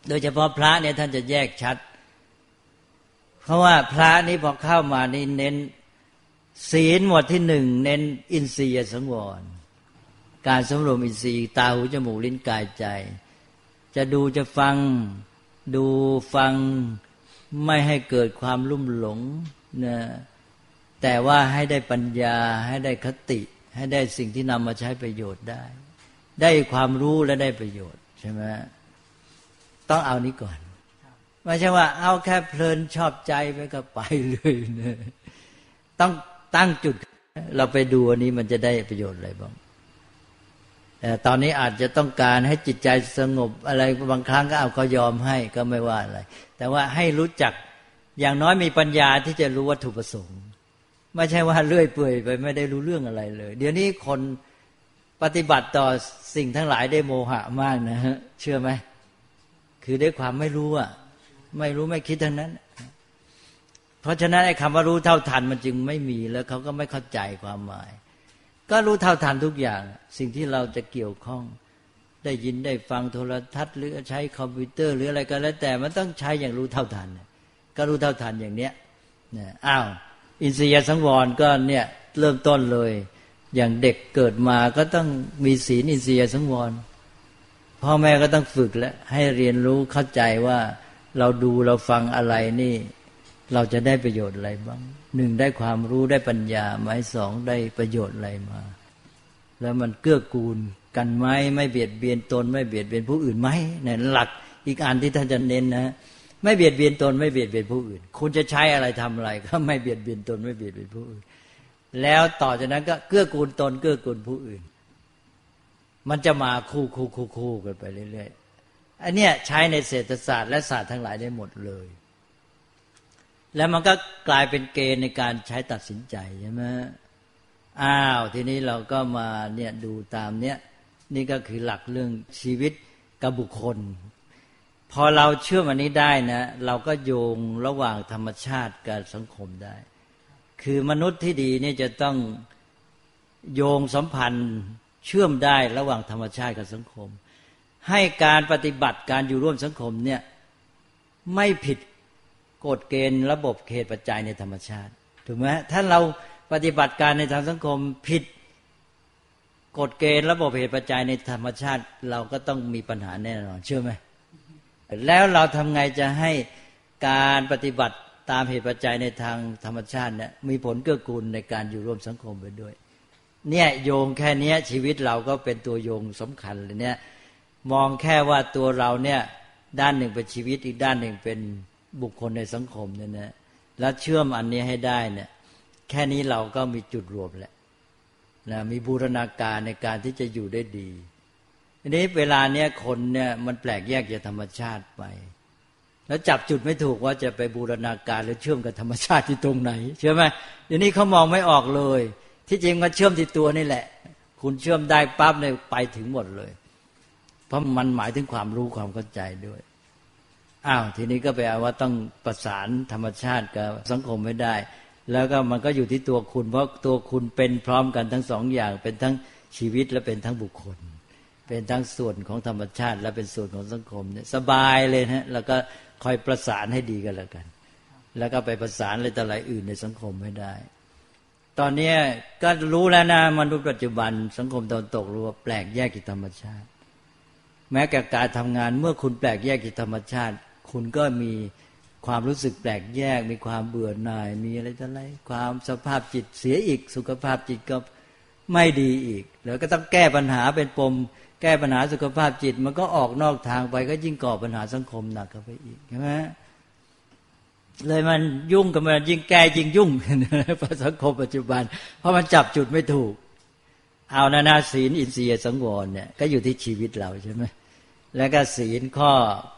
โดยเฉพาะพระเนี่ยท่านจะแยกชัด เพราะว่าพระนี่พอเข้ามานี่เน้น ศีลหมวดที่หนึ่งเน้นอินทรียสังวร การสำรวมอินทรีย์ตาหูจมูกลิ้นกายใจ จะดูจะฟังดูฟังไม่ให้เกิดความลุ่มหลงนะแต่ว่าให้ได้ปัญญาให้ได้คติ ให้ได้สิ่งที่นำมาใช้ประโยชน์ได้ ได้ความรู้และได้ประโยชน์ใช่ไหม ต้องเอานี้ก่อนไม่ใช่ว่า เอาแค่เพลินชอบใจไปก็ไปเลยนะต้องตั้งจุด เราไปดูอันนี้มันจะได้ประโยชน์อะไรบ้างแต่ตอนนี้อาจจะต้องการให้จิตใจสงบอะไรบางครั้งก็เอาก็ยอมให้ก็ไม่ว่าอะไร แต่ว่าให้รู้จักอย่างน้อยมีปัญญาที่จะรู้วัตถุประสงค์ไม่ใช่ว่าเลื่อยเปื่อยไปไม่ได้รู้เรื่องอะไรเลย เดี๋ยวนี้คนปฏิบัติต่อสิ่งทั้งหลายได้โมหะมากนะฮะเชื่อไหม คือได้ความไม่รู้อะไม่รู้ไม่คิดทั้งนั้น เพราะฉะนั้นไอ้คำว่ารู้เท่าทันมันจึงไม่มีแล้วเขาก็ไม่เข้าใจความหมาย ก็รู้เท่าทันทุกอย่าง สิ่งที่เราจะเกี่ยวข้อง ได้ยินได้ฟังโทรทัศน์ หรือใช้คอมพิวเตอร์หรืออะไรก็แล้วแต่มันต้องใช้อย่างรู้เท่าทัน ก็รู้เท่าทันอย่างเนี้ยนี่ยอ้าวอินทรียสังวรก็เนี่ยเริ่มต้นเลย อย่างเด็กเกิดมาก็ต้องมีศีลอินทรียสังวร พ่อแม่ก็ต้องฝึกและให้เรียนรู้เข้าใจว่าเราดูเราฟังอะไรนี่ เราจะได้ประโยชน์อะไรบ้างหนึ่งได้ความรู้ได้ปัญญาไหมสองได้ประโยชน์อะไรมา แล้วมันเกื้อกูลกันไหมไม่เบียดเบียนตน ไม่เบียดเบียนผู้อื่นไหมเนี่ยหลักอีกอันที่ท่านจะเน้นนะไม่เบียดเบียนตนไม่เบียดเบียนผู้อื่น คุณจะใช้อะไรทำอะไร ก็ไม่เบียดเบียนตนไม่เบียดเบียนผู้อื่น แล้วต่อจากนั้นก็เกื้อกูลตนเกื้อกูลผู้อื่น มันจะมาคู่คู่คู่คู่กันไปเรื่อยๆอันเนี้ยใช้ในเศรษฐศาสตร์และศาสตร์ทั้งหลายได้หมดเลย แล้วมันก็กลายเป็นเกณฑ์ในการใช้ตัดสินใจใช่ไหมอ้าว ทีนี้เราก็มาเนี่ยดูตามเนี้ยนี่ก็คือหลักเรื่องชีวิตกับบุคคล พอเราเชื่อมันนี้ได้นะ เราก็โยงระหว่างธรรมชาติกับสังคมได้ คือมนุษย์ที่ดีนี่จะต้องโยงสัมพันธ์ เชื่อมได้ระหว่างธรรมชาติกับสังคม ให้การปฏิบัติการอยู่ร่วมสังคมเนี่ยไม่ผิดกฎเกณฑ์ระบบเขตปัจจัยในธรรมชาติถูกไหมถ้าเราปฏิบัติการในทางสังคมผิดกฎเกณฑ์ระบบเหตุปัจจัยในธรรมชาติ เราก็ต้องมีปัญหาแน่นอนเชื่อไหมแล้วเราทำไงจะให้การปฏิบัติตามเหตุปัจจัยในทางธรรมชาติเนี่ยมีผลเกื้อกูลในการอยู่ร่วมสังคมไปด้วย เนี่ยโยงแค่นี้ชีวิตเราก็เป็นตัวโยงสำคัญเลยเนี่ยมองแค่ว่าตัวเราเนี่ยด้านหนึ่งเป็นชีวิตอีกด้านหนึ่งเป็นบุคคลในสังคมเนี่ยนะแล้วเชื่อมอันนี้ให้ได้เนี่ยแค่นี้เราก็มีจุดรวมแหละนะมีบูรณาการในการที่จะอยู่ได้ดีทีนี้เวลาเนี้ยคนเนี่ยมันแปลกแยกจากธรรมชาติไป แล้วจับจุดไม่ถูกว่าจะไปบูรณาการหรือเชื่อมกับธรรมชาติที่ตรงไหนเชื่อไหมเดี๋ยวนี้เขามองไม่ออกเลย ที่จริงมันเชื่อมที่ตัวนี่แหละ คุณเชื่อมได้ปั๊บเนี่ยไปถึงหมดเลย เพราะมันหมายถึงความรู้ความเข้าใจด้วยอ้าวทีนี้ก็ไปเอาว่าต้องประสานธรรมชาติกับสังคมไม่ได้ แล้วก็มันก็อยู่ที่ตัวคุณ เพราะตัวคุณเป็นพร้อมกันทั้งสองอย่าง เป็นทั้งชีวิตและเป็นทั้งบุคคล เป็นทั้งส่วนของธรรมชาติ และเป็นส่วนของสังคมเนี่ยสบายเลยนะแล้วก็คอยประสานให้ดีกันแล้วกัน แล้วก็ไปประสานอะไรต่ออะไรอื่นในสังคมไม่ได้ ตอนนี้ก็รู้แล้วนะมนุษย์ปัจจุบัน สังคมตอนตกรู้ว่าแปลกแยกจากธรรมชาติ แม้กับการทำงานเมื่อคุณแปลกแยกจากธรรมชาติ คุณก็มีความรู้สึกแปลกแยก มีความเบื่อหน่าย มีอะไรต่ออะไร ความสภาพจิตเสียอีก สุขภาพจิตก็ไม่ดีอีก แล้วก็ต้องแก้ปัญหาเป็นปม แก้ปัญหาสุขภาพจิต มันก็ออกนอกทางไปก็ยิ่งก่อปัญหาสังคมหนักเข้าไปอีกใช่ไหม เลยมันยุ่งกับมันยิ่งแก้ยิ่งยุ่งในสังคมปัจจุบัน เพราะมันจับจุดไม่ถูก เอานานาศีลอินทรียสังวรเนี่ยก็อยู่ที่ชีวิตเราใช่ไหมแล้วก็ศีลข้อ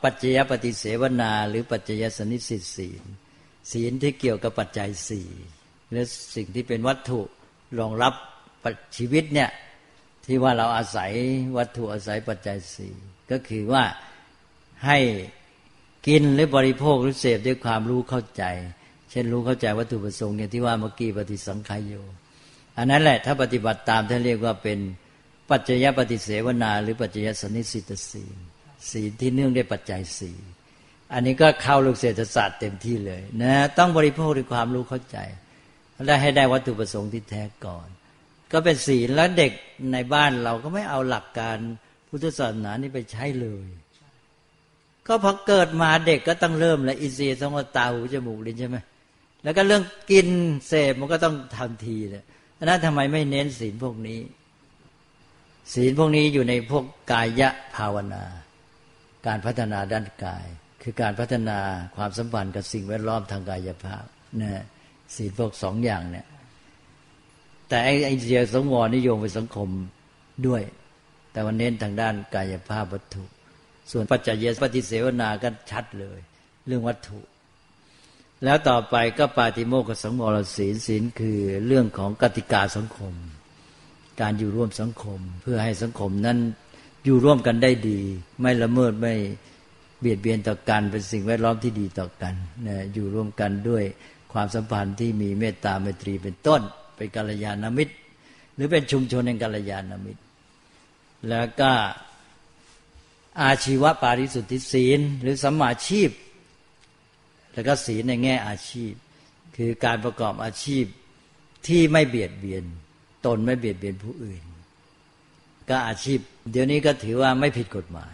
ปัจจยปฏิเสวนา หรือปัจจยสนิสิตศีล ศีลที่เกี่ยวกับปัจจัยสี่และสิ่งที่เป็นวัตถุรองรับชีวิตเนี่ยที่ว่าเราอาศัยวัตถุอาศัยปัจจัยสี่ก็คือว่าให้ กินหรือบริโภคหรือเสพด้วยความรู้เข้าใจ เช่นรู้เข้าใจวัตถุประสงค์อย่างที่ว่าเมื่อกี้ปฏิสังขายโยอันนั้นแหละถ้าปฏิบัติตามท่านเรียกว่าเป็นปัจจยปฏิเสวนา หรือปัจจยสนิสิตศีลศีลที่เนื่องด้วยปัจจัยสีอันนี้ก็เข้าลูกเศรษฐศาสตร์เต็มที่เลยนะต้องบริโภคด้วยความรู้เข้าใจและให้ได้วัตถุประสงค์ที่แท้ก่อน ก็เป็นศีลแล้วเด็กในบ้านเราก็ไม่เอาหลักการพุทธศาสนานี่ไปใช้เลย ก็พอเกิดมาเด็กก็ต้องเริ่มแล้วอินทรีย์ต้องตาหูจมูกลิ้นใช่ไหมแล้วก็เรื่องกินเสพมันก็ต้องทันทีเลยนั้นทำไมไม่เน้นศีลพวกนี้ ศีลพวกนี้อยู่ในพวกกายะภาวนา การพัฒนาด้านกาย คือการพัฒนาความสัมพันธ์กับสิ่งแวดล้อมทางกายภาพนะศีลพวกสองอย่างเนี่ย แต่ไอ้ไอเดียสงวรนิยมไปสังคมด้วย แต่วันเน้นทางด้านกายภาพวัตถุ ส่วนปัจจัยปฏิเสวนาก็ชัดเลย เรื่องวัตถุ แล้วต่อไปก็ปาติโมกขสังวรศีลศีลคือเรื่องของกติกาสังคม การอยู่ร่วมสังคม เพื่อให้สังคมนั้นอยู่ร่วมกันได้ดี ไม่ละเมิดไม่เบียดเบียนต่อกันเป็นสิ่งแวดล้อมที่ดีต่อกันนะอยู่ร่วมกันด้วยความสัมพันธ์ที่มีเมตตาเมตรีเป็นต้น เป็นกัลยาณมิตร หรือเป็นชุมชนแห่งกัลยาณมิตร แล้วก็ อาชีวะปาริสุทธิศีล หรือสัมมาชีพ แล้วก็ศีลในแง่อาชีพ คือการประกอบอาชีพที่ไม่เบียดเบียน ตนไม่เบียดเบียนผู้อื่น ก็อาชีพ เดี๋ยวนี้ก็ถือว่าไม่ผิดกฎหมาย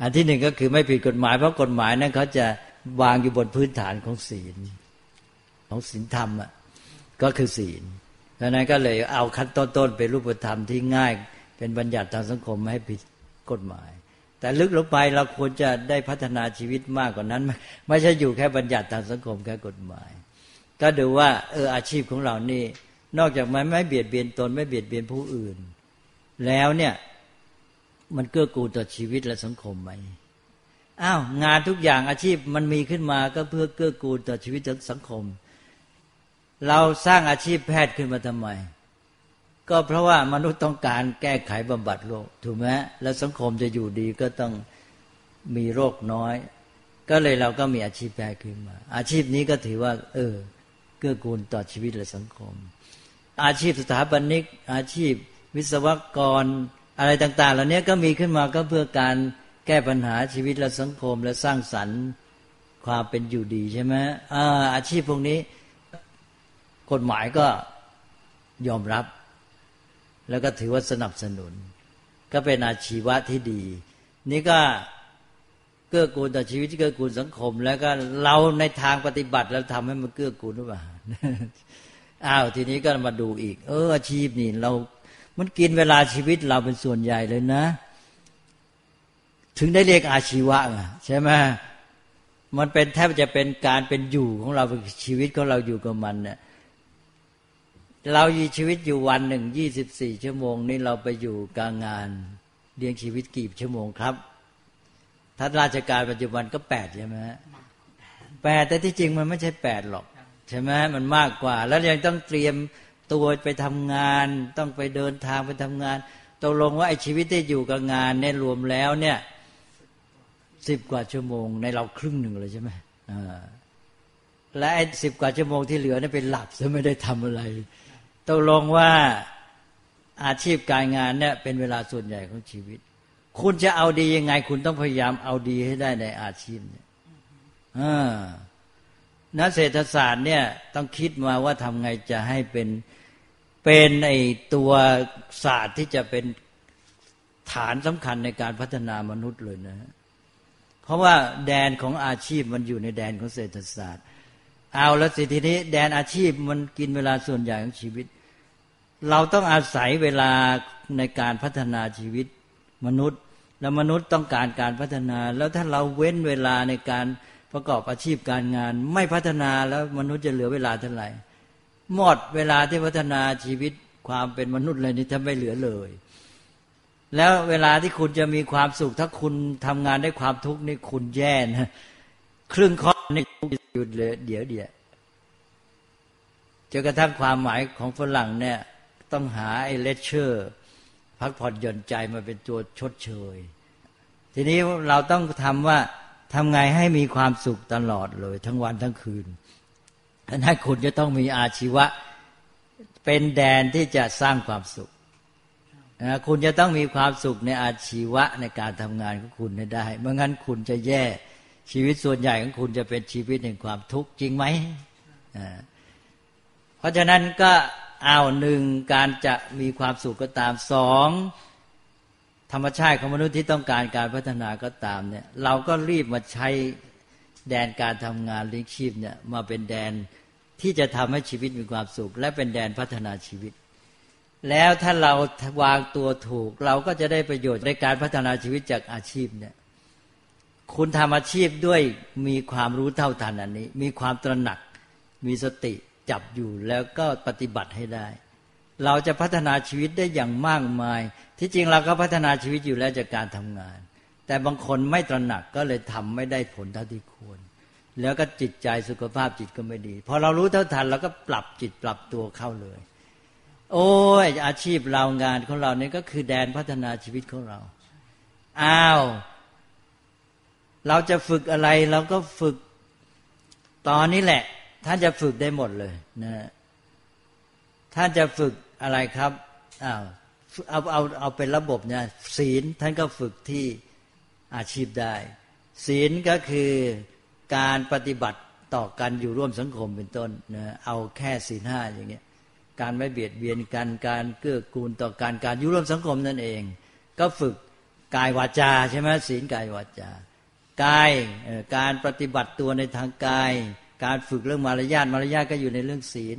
อันที่หนึ่งก็คือไม่ผิดกฎหมายเพราะกฎหมายนั้นเขาจะวางอยู่บนพื้นฐานของศีล ของศีลธรรมอะก็คือศีลดังนั้นก็เลยเอาขั้นต้นๆเป็นรูปธรรมที่ง่าย เป็นบัญญัติทางสังคมไม่ให้ผิด กฎหมาย แต่ลึกลงไปเราควรจะได้พัฒนาชีวิตมากกว่านั้น ไม่ใช่อยู่แค่บัญญัติทางสังคมแค่กฎหมาย ก็ดูว่าเอออาชีพของเรานี่ นอกจากมันไม่เบียดเบียนตนไม่เบียดเบียนผู้อื่น แล้วเนี่ยมันเกื้อกูลต่อชีวิตและสังคมไหมอ้าวงานทุกอย่างอาชีพมันมีขึ้นมาก็เพื่อเกื้อกูลต่อชีวิตสังคม เราสร้างอาชีพแพทย์ขึ้นมาทำไม ก็เพราะว่ามนุษย์ต้องการแก้ไขบำบัดโรคถูกไหมแล้วสังคมจะอยู่ดีก็ต้องมีโรคน้อย ก็เลยเราก็มีอาชีพแพทย์ขึ้นมา อาชีพนี้ก็ถือว่า เออ เกื้อกูลต่อชีวิตและสังคม อาชีพสถาปนิก อาชีพ วิศวกร อะไรต่าง ๆ เหล่านี้ก็มีขึ้นมาก็เพื่อการแก้ปัญหาชีวิตและสังคม และสร้างสรรค์ความเป็นอยู่ดีใช่ไหมอาอาชีพพวกนี้ กฎหมายก็ยอมรับ แล้วก็ถือว่าสนับสนุน ก็เป็นอาชีวะที่ดี นี่ก็เกื้อกูลต่อชีวิตเกื้อกูลสังคม แล้วก็เราในทางปฏิบัติแล้วทำให้มันเกื้อกูลหรือเปล่าอ้าวทีนี้ก็มาดูอีก เออ อาชีพนี่เรา มันกินเวลาชีวิตเราเป็นส่วนใหญ่เลยนะ ถึงได้เรียกอาชีวะไงใช่ไหมมันเป็นแทบจะเป็นการเป็นอยู่ของเราชีวิตของเราอยู่กับมันเนี่ย เรามีชีวิตอยู่วันหนึ่งยี่สิบสี่ชั่วโมงนี้เราไปอยู่กลางงานเลี้ยงชีวิตกี่ชั่วโมงครับถ้านราชการปัจจุบันก็แปดใช่ไหมแปดแต่ที่จริงมันไม่ใช่แปดหรอกใช่ไหมมันมากกว่า แล้วยังต้องเตรียมตัวไปทำงาน ต้องไปเดินทางไปทำงานตกลงว่าไอ้ชีวิตที่อยู่กับงานเนี่ยรวมแล้วเนี่ยสิบกว่าชั่วโมง ในเราครึ่งหนึ่งเลยใช่ไหมและไอ้สิบกว่าชั่วโมงที่เหลือเนี่ยเป็นหลับซะไม่ได้ทำอะไร ตกลงว่าอาชีพการงานเนี่ยเป็นเวลาส่วนใหญ่ของชีวิต คุณจะเอาดียังไง คุณต้องพยายามเอาดีให้ได้ในอาชีพเนี่ยนักเศรษฐศาสตร์เนี่ยต้องคิดมาว่าทำไงจะให้เป็นเป็นไอตัวศาสตร์ที่จะเป็นฐานสำคัญในการพัฒนามนุษย์เลยนะ เพราะว่าแดนของอาชีพมันอยู่ในแดนของเศรษฐศาสตร์ เอาแล้วสิทีนี้แดนอาชีพมันกินเวลาส่วนใหญ่ของชีวิต เราต้องอาศัยเวลาในการพัฒนาชีวิตมนุษย์ แล้วมนุษย์ต้องการการพัฒนา แล้วถ้าเราเว้นเวลาในการประกอบอาชีพการงาน ไม่พัฒนาแล้วมนุษย์จะเหลือเวลาเท่าไหร่หมดเวลาที่พัฒนาชีวิตความเป็นมนุษย์เลยนี่ถ้าไม่เหลือเลย แล้วเวลาที่คุณจะมีความสุข ถ้าคุณทำงานได้ความทุกข์นี่คุณแย่นะครึ่งข้อนี่หยุดเลยเดี๋ยวเดี๋ยวจนกระทั่งความหมายของฝรั่งเนี่ย ต้องหาไอ้เลเชอร์ พักผ่อนหย่อนใจมาเป็นตัวชดเชย ทีนี้เราต้องทำว่าทำไงให้มีความสุขตลอดเลย ทั้งวันทั้งคืนนั้นคุณจะต้องมีอาชีวะ เป็นแดนที่จะสร้างความสุขนะคุณจะต้องมีความสุขในอาชีวะในการทำงานของคุณได้เมื่องั้นคุณจะแย่ชีวิตส่วนใหญ่ของคุณจะเป็นชีวิตแห่งความทุกข์จริงไหม เพราะฉะนั้นก็ อาหนึ่งการจะมีความสุขก็ตามสองธรรมชาติของมนุษย์ที่ต้องการการพัฒนาก็ตามเนี่ย เราก็รีบมาใช้แดนการทำงานเลี้ยงชีพเนี่ยมาเป็นแดนที่จะทำให้ชีวิตมีความสุข และเป็นแดนพัฒนาชีวิต แล้วถ้าเราวางตัวถูก เราก็จะได้ประโยชน์ในการพัฒนาชีวิตจากอาชีพเนี่ยคุณทำอาชีพด้วยมีความรู้เท่าทันอันนี้ มีความตระหนักมีสติ จับอยู่แล้วก็ปฏิบัติให้ได้ เราจะพัฒนาชีวิตได้อย่างมากมาย ที่จริงเราก็พัฒนาชีวิตอยู่แล้วจากการทำงาน แต่บางคนไม่ตระหนักก็เลยทำไม่ได้ผลเท่าที่ควร แล้วก็จิตใจสุขภาพจิตก็ไม่ดี พอเรารู้เท่าทันเราก็ปรับจิตปรับตัวเข้าเลย โอ้ยอาชีพเรางานของเราเนี่ยก็คือแดนพัฒนาชีวิตของเราอ้าวเราจะฝึกอะไรเราก็ฝึกตอนนี้แหละ ท่านจะฝึกได้หมดเลยนะท่านจะฝึกอะไรครับอ้าวเอาเอาเอาเป็นระบบเนี่ยศีลท่านก็ฝึกที่อาชีพได้ ศีลก็คือการปฏิบัติต่อกันอยู่ร่วมสังคมเป็นต้นนะเอาแค่ศีลห้าอย่างเงี้ยการไม่เบียดเบียนกันการเกื้อกูลต่อการการอยู่ร่วมสังคมนั่นเอง ก็ฝึกกายวาจาใช่ไหมศีลกายวาจากายการปฏิบัติตัวในทางกาย การฝึกเรื่องมารยาทมารยาทก็อยู่ในเรื่องศีล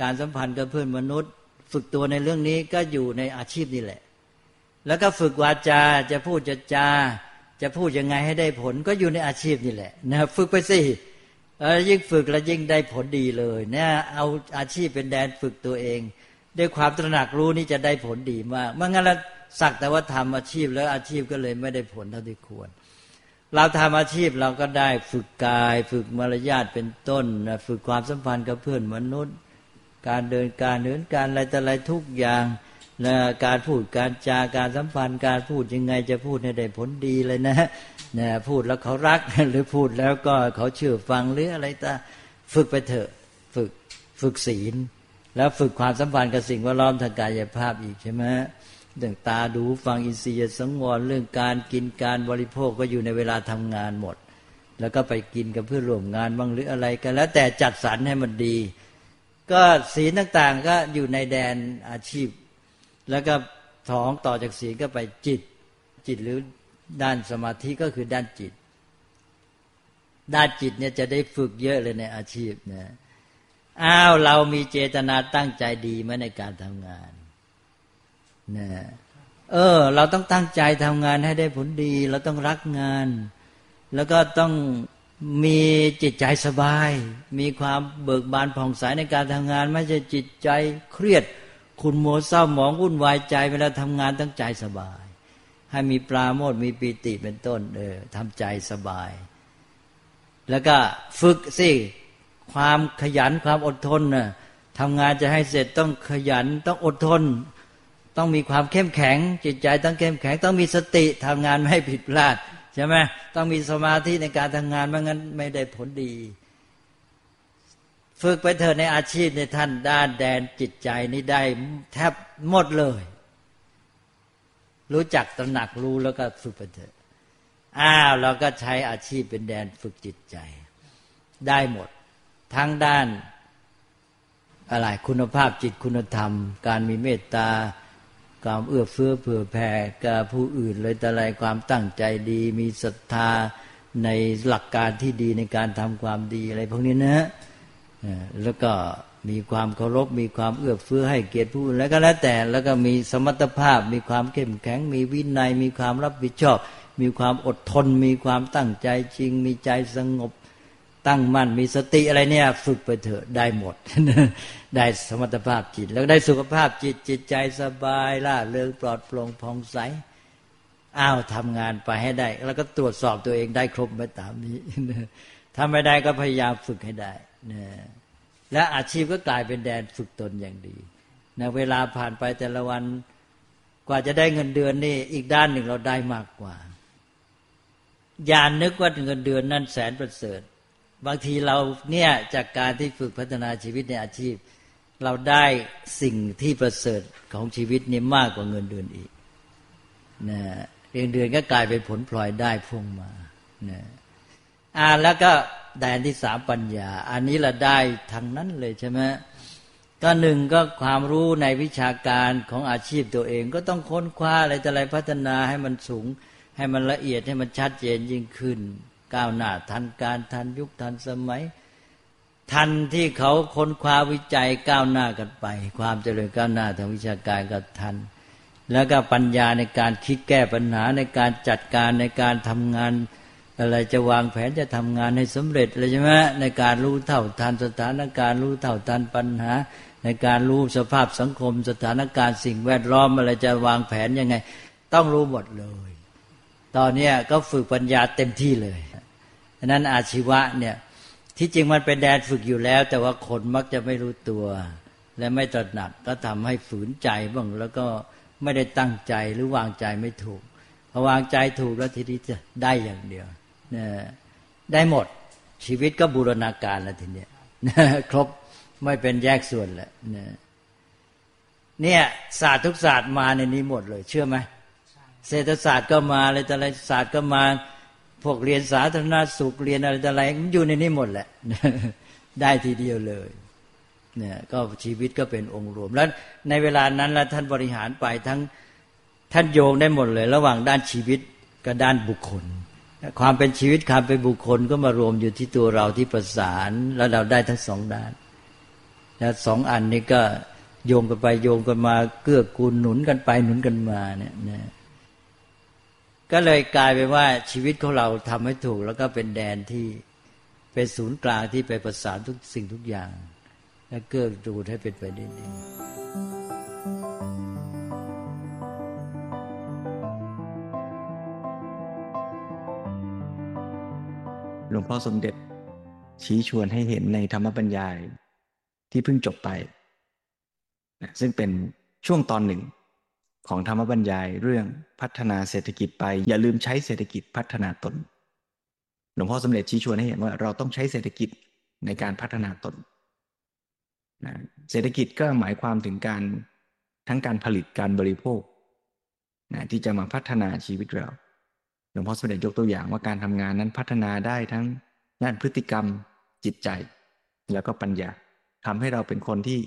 การสัมพันธ์กับเพื่อนมนุษย์ ฝึกตัวในเรื่องนี้ก็อยู่ในอาชีพนี่แหละ แล้วก็ฝึกวาจาจะพูดจะจา จะพูดยังไงให้ได้ผลก็อยู่ในอาชีพนี่แหละนะฝึกไปสิยิ่งฝึกแล้วยิ่งได้ผลดีเลยเนี่ยเอาอาชีพเป็นแดนฝึกตัวเอง ด้วยความตระหนักรู้นี่จะได้ผลดีมากเมื่องั้นเราสักแต่ว่าทำอาชีพแล้วอาชีพก็เลยไม่ได้ผลเท่าที่ควร เราทำอาชีพเราก็ได้ฝึกกาย ฝึกมารยาทเป็นต้น ฝึกความสัมพันธ์กับเพื่อนมนุษย์ การเดินการเดินการอะไรแต่อะไรทุกอย่างนะการพูดการจาการสัมพันธ์ การพูดยังไงจะพูดให้ได้ผลดีเลยนะนะพูดแล้วเขารักหรือพูดแล้วก็เขาเชื่อฟังหรืออะไรตาฝึกไปเถอะฝึกฝึกศีล แล้วฝึกความสัมพันธ์กับสิ่งแวดล้อมทางกายภาพอีกใช่ไหม เรื่องตาดูฟังอินทรีย์สังวรเรื่องการกินการบริโภคก็อยู่ในเวลาทำงานหมด แล้วก็ไปกินกับเพื่อนร่วมงานบ้างหรืออะไรกันแล้วแต่จัดสรรให้มันดี ก็ศีลต่างๆก็อยู่ในแดนอาชีพ แล้วก็ท้องต่อจากศีลก็ไปจิต จิตหรือด้านสมาธิก็คือด้านจิต ด้านจิตเนี่ยจะได้ฝึกเยอะเลยในอาชีพนะอ้าวเรามีเจตนาตั้งใจดีไหมในการทำงาน นะเออ เราต้องตั้งใจทำงานให้ได้ผลดี เราต้องรักงาน แล้วก็ต้องมีจิตใจสบาย มีความเบิกบานผ่องใสในการทำงาน ไม่ใช่จิตใจเครียด คุณโมเศร้าหมองวุ่นวายใจเวลาทำงานตั้งใจสบาย ให้มีปลาโมดมีปีติเป็นต้น เออทำใจสบาย แล้วก็ฝึกสิความขยันความอดทนนะทำงานจะให้เสร็จต้องขยันต้องอดทน ต้องมีความเข้มแข็ง จิตใจต้องเข้มแข็ง ต้องมีสติทำงานไม่ผิดพลาดใช่ไหมต้องมีสมาธิในการทำงานไม่งั้นไม่ได้ผลดี ฝึกไปเถอะในอาชีพในท่านด้านแดนจิตใจนี่ได้แทบหมดเลย รู้จักตระหนักรู้แล้วก็ฝึกไปเถอะอ้าวเราก็ใช้อาชีพเป็นแดนฝึกจิตใจ ได้หมด ทั้งด้านอะไรคุณภาพจิตคุณธรรม การมีเมตตา ความเอื้อเฟื้อเผื่อแผ่กับผู้อื่นเลยแต่ไรความตั้งใจดี มีศรัทธาในหลักการที่ดีในการทำความดีอะไรพวกนี้นะแล้วก็มีความเคารพมีความเอื้อเฟื้อให้เกียรติผู้อื่นแล้วก็แล้วแต่แล้วก็มีสมรรถภาพ มีความเข้มแข็ง มีวินัย มีความรับผิดชอบ มีความอดทน มีความตั้งใจจริง มีใจสงบ ตั้งมั่นมีสติอะไรเนี่ย ฝึกไปเถอะได้หมด ได้สมรรถภาพจิต แล้วได้สุขภาพจิตจิตใจสบายล่าเริงปลอดโปร่งผ่องใสอ้าวทำงานไปให้ได้ แล้วก็ตรวจสอบตัวเองได้ครบไหมตามนี้ถ้าไม่ได้ก็พยายามฝึกให้ได้นะและอาชีพก็กลายเป็นแดนฝึกตนอย่างดีนะเวลาผ่านไปแต่ละวันกว่าจะได้เงินเดือนนี่ อีกด้านหนึ่งเราได้มากกว่าอย่านึกว่าเงินเดือนนั้นแสนประเสริฐ บางทีเราเนี่ยจากการที่ฝึกพัฒนาชีวิตในอาชีพ เราได้สิ่งที่ประเสริฐของชีวิตนี่มากกว่าเงินเดือนอีกนะเงินเดือนก็กลายเป็นผลพลอยได้พุ่งมานะอ่าแล้วก็แดนที่สามปัญญา อันนี้เราได้ทางนั้นเลยใช่ไหมก็หนึ่งก็ความรู้ในวิชาการของอาชีพตัวเอง ก็ต้องค้นคว้าอะไรแต่อะไรพัฒนาให้มันสูง ให้มันละเอียดให้มันชัดเจนยิ่งขึ้น ก้าวหน้าทันการทันยุคทันสมัย ทันที่เขาค้นคว้าวิจัยก้าวหน้ากันไป ความเจริญก้าวหน้าทางวิชาการก็ทัน แล้วก็ปัญญาในการคิดแก้ปัญหาในการจัดการในการทำงานอะไรจะวางแผนจะทำงานให้สำเร็จเลยใช่ไหมในการรู้เท่าทันสถานการณ์รู้เท่าทันปัญหา ในการรู้สภาพสังคม สถานการณ์สิ่งแวดล้อมอะไรจะวางแผนยังไง ต้องรู้หมดเลย ตอนนี้ก็ฝึกปัญญาเต็มที่เลย ฉะนั้นอาชีวะเนี่ยที่จริงมันเป็นแดนฝึกอยู่แล้ว แต่ว่าคนมักจะไม่รู้ตัว และไม่ตระหนักก็ทำให้ฝืนใจบ้างแล้วก็ไม่ได้ตั้งใจหรือวางใจไม่ถูกพอวางใจถูกแล้วทีนี้จะได้อย่างเดียวนะได้หมดชีวิตก็บูรณาการแล้วทีเนี้ยครบไม่เป็นแยกส่วนแล้วนะเนี่ยศาสตร์ทุกศาสตร์มาในนี้หมดเลย เชื่อไหมเศรษฐศาสตร์ก็มาอะไรแต่อะไรศาสตร์ก็มา พวกเรียนสาธารณสุขเรียนอะไรอะไรมันอยู่ในนี้หมดแหละ ได้ทีเดียวเลยเนี่ยก็ชีวิตก็เป็นองค์รวม แล้วในเวลานั้นแล้วท่านบริหารไปทั้งท่านโยงได้หมดเลย ระหว่างด้านชีวิตกับด้านบุคคล ความเป็นชีวิตความเป็นบุคคลก็มารวมอยู่ที่ตัวเราที่ประสาน แล้วเราได้ทั้งสองด้านแล้วสองอันนี้ก็โยงกันไปโยงกันมาเกื้อกูลหนุนกันไปหนุนกันมาเนี่ยนะ ก็เลยกลายเป็นว่าชีวิตของเราทำให้ถูก แล้วก็เป็นแดนที่เป็นศูนย์กลางที่ไปประสานทุกสิ่งทุกอย่าง และเกื้อกูลให้เป็นไปได้ดีหลวงพ่อสมเด็จชี้ชวนให้เห็นในธรรมบัญญายที่เพิ่งจบไป ซึ่งเป็นช่วงตอนหนึ่ง ของธรรมบรรยายเรื่องพัฒนาเศรษฐกิจไป อย่าลืมใช้เศรษฐกิจพัฒนาตนหลวงพ่อสมเด็จชี้ชวนให้เห็นว่าเราต้องใช้เศรษฐกิจในการพัฒนาตนนะเศรษฐกิจก็หมายความถึงการทั้งการผลิตการบริโภคนะที่จะมาพัฒนาชีวิตเราหลวงพ่อสมเด็จยกตัวอย่างว่าการทำงานนั้นพัฒนาได้ทั้งด้านพฤติกรรมจิตใจ แล้วก็ปัญญาทำให้เราเป็นคนที่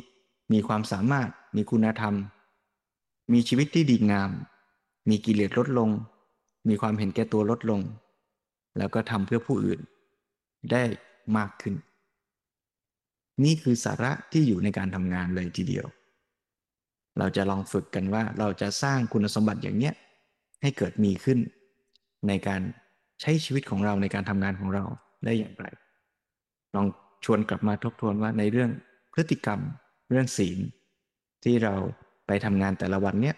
มีความสามารถมีคุณธรรม มีชีวิตที่ดีงาม มีกิเลสลดลง มีความเห็นแก่ตัวลดลง แล้วก็ทำเพื่อผู้อื่น ได้มากขึ้น นี่คือสาระที่อยู่ในการทำงานเลยทีเดียว เราจะลองฝึกกันว่าเราจะสร้างคุณสมบัติอย่างเนี้ยให้เกิดมีขึ้น ในการใช้ชีวิตของเราในการทำงานของเราได้อย่างไร ลองชวนกลับมาทบทวนว่าในเรื่องพฤติกรรม เรื่องศีล ที่เรา ไปทำงานแต่ละวันเนี้ย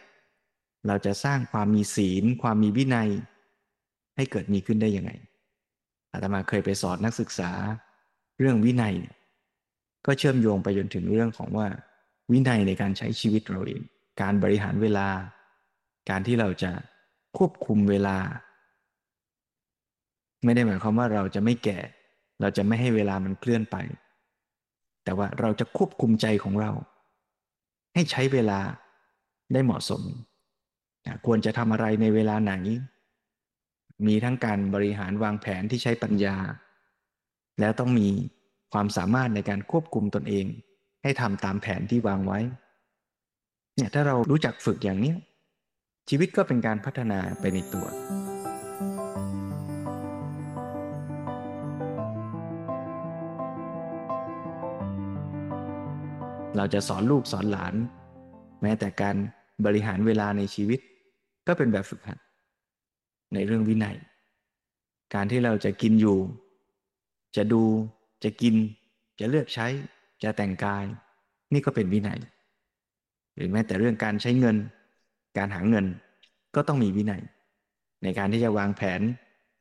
เราจะสร้างความมีศีล ความมีวินัย ให้เกิดมีขึ้นได้ยังไงอาตมาเคยไปสอนนักศึกษาเรื่องวินัย ก็เชื่อมโยงไปจนถึงเรื่องของว่า วินัยในการใช้ชีวิตเราเอง การบริหารเวลา การที่เราจะควบคุมเวลา ไม่ได้หมายความว่าเราจะไม่แก่ เราจะไม่ให้เวลามันเคลื่อนไป แต่ว่าเราจะควบคุมใจของเรา ให้ใช้เวลาได้เหมาะสมควรจะทำอะไรในเวลาไหน มีทั้งการบริหารวางแผนที่ใช้ปัญญา แล้วต้องมีความสามารถในการควบคุมตนเอง ให้ทำตามแผนที่วางไว้ เนี่ยถ้าเรารู้จักฝึกอย่างนี้ชีวิตก็เป็นการพัฒนาไปในตัว เราจะสอนลูกสอนหลาน แม้แต่การบริหารเวลาในชีวิต ก็เป็นแบบฝึกหัด ในเรื่องวินัย การที่เราจะกินอยู่ จะดู จะกิน จะเลือกใช้ จะแต่งกาย นี่ก็เป็นวินัย หรือแม้แต่เรื่องการใช้เงิน การหาเงิน ก็ต้องมีวินัย ในการที่จะวางแผน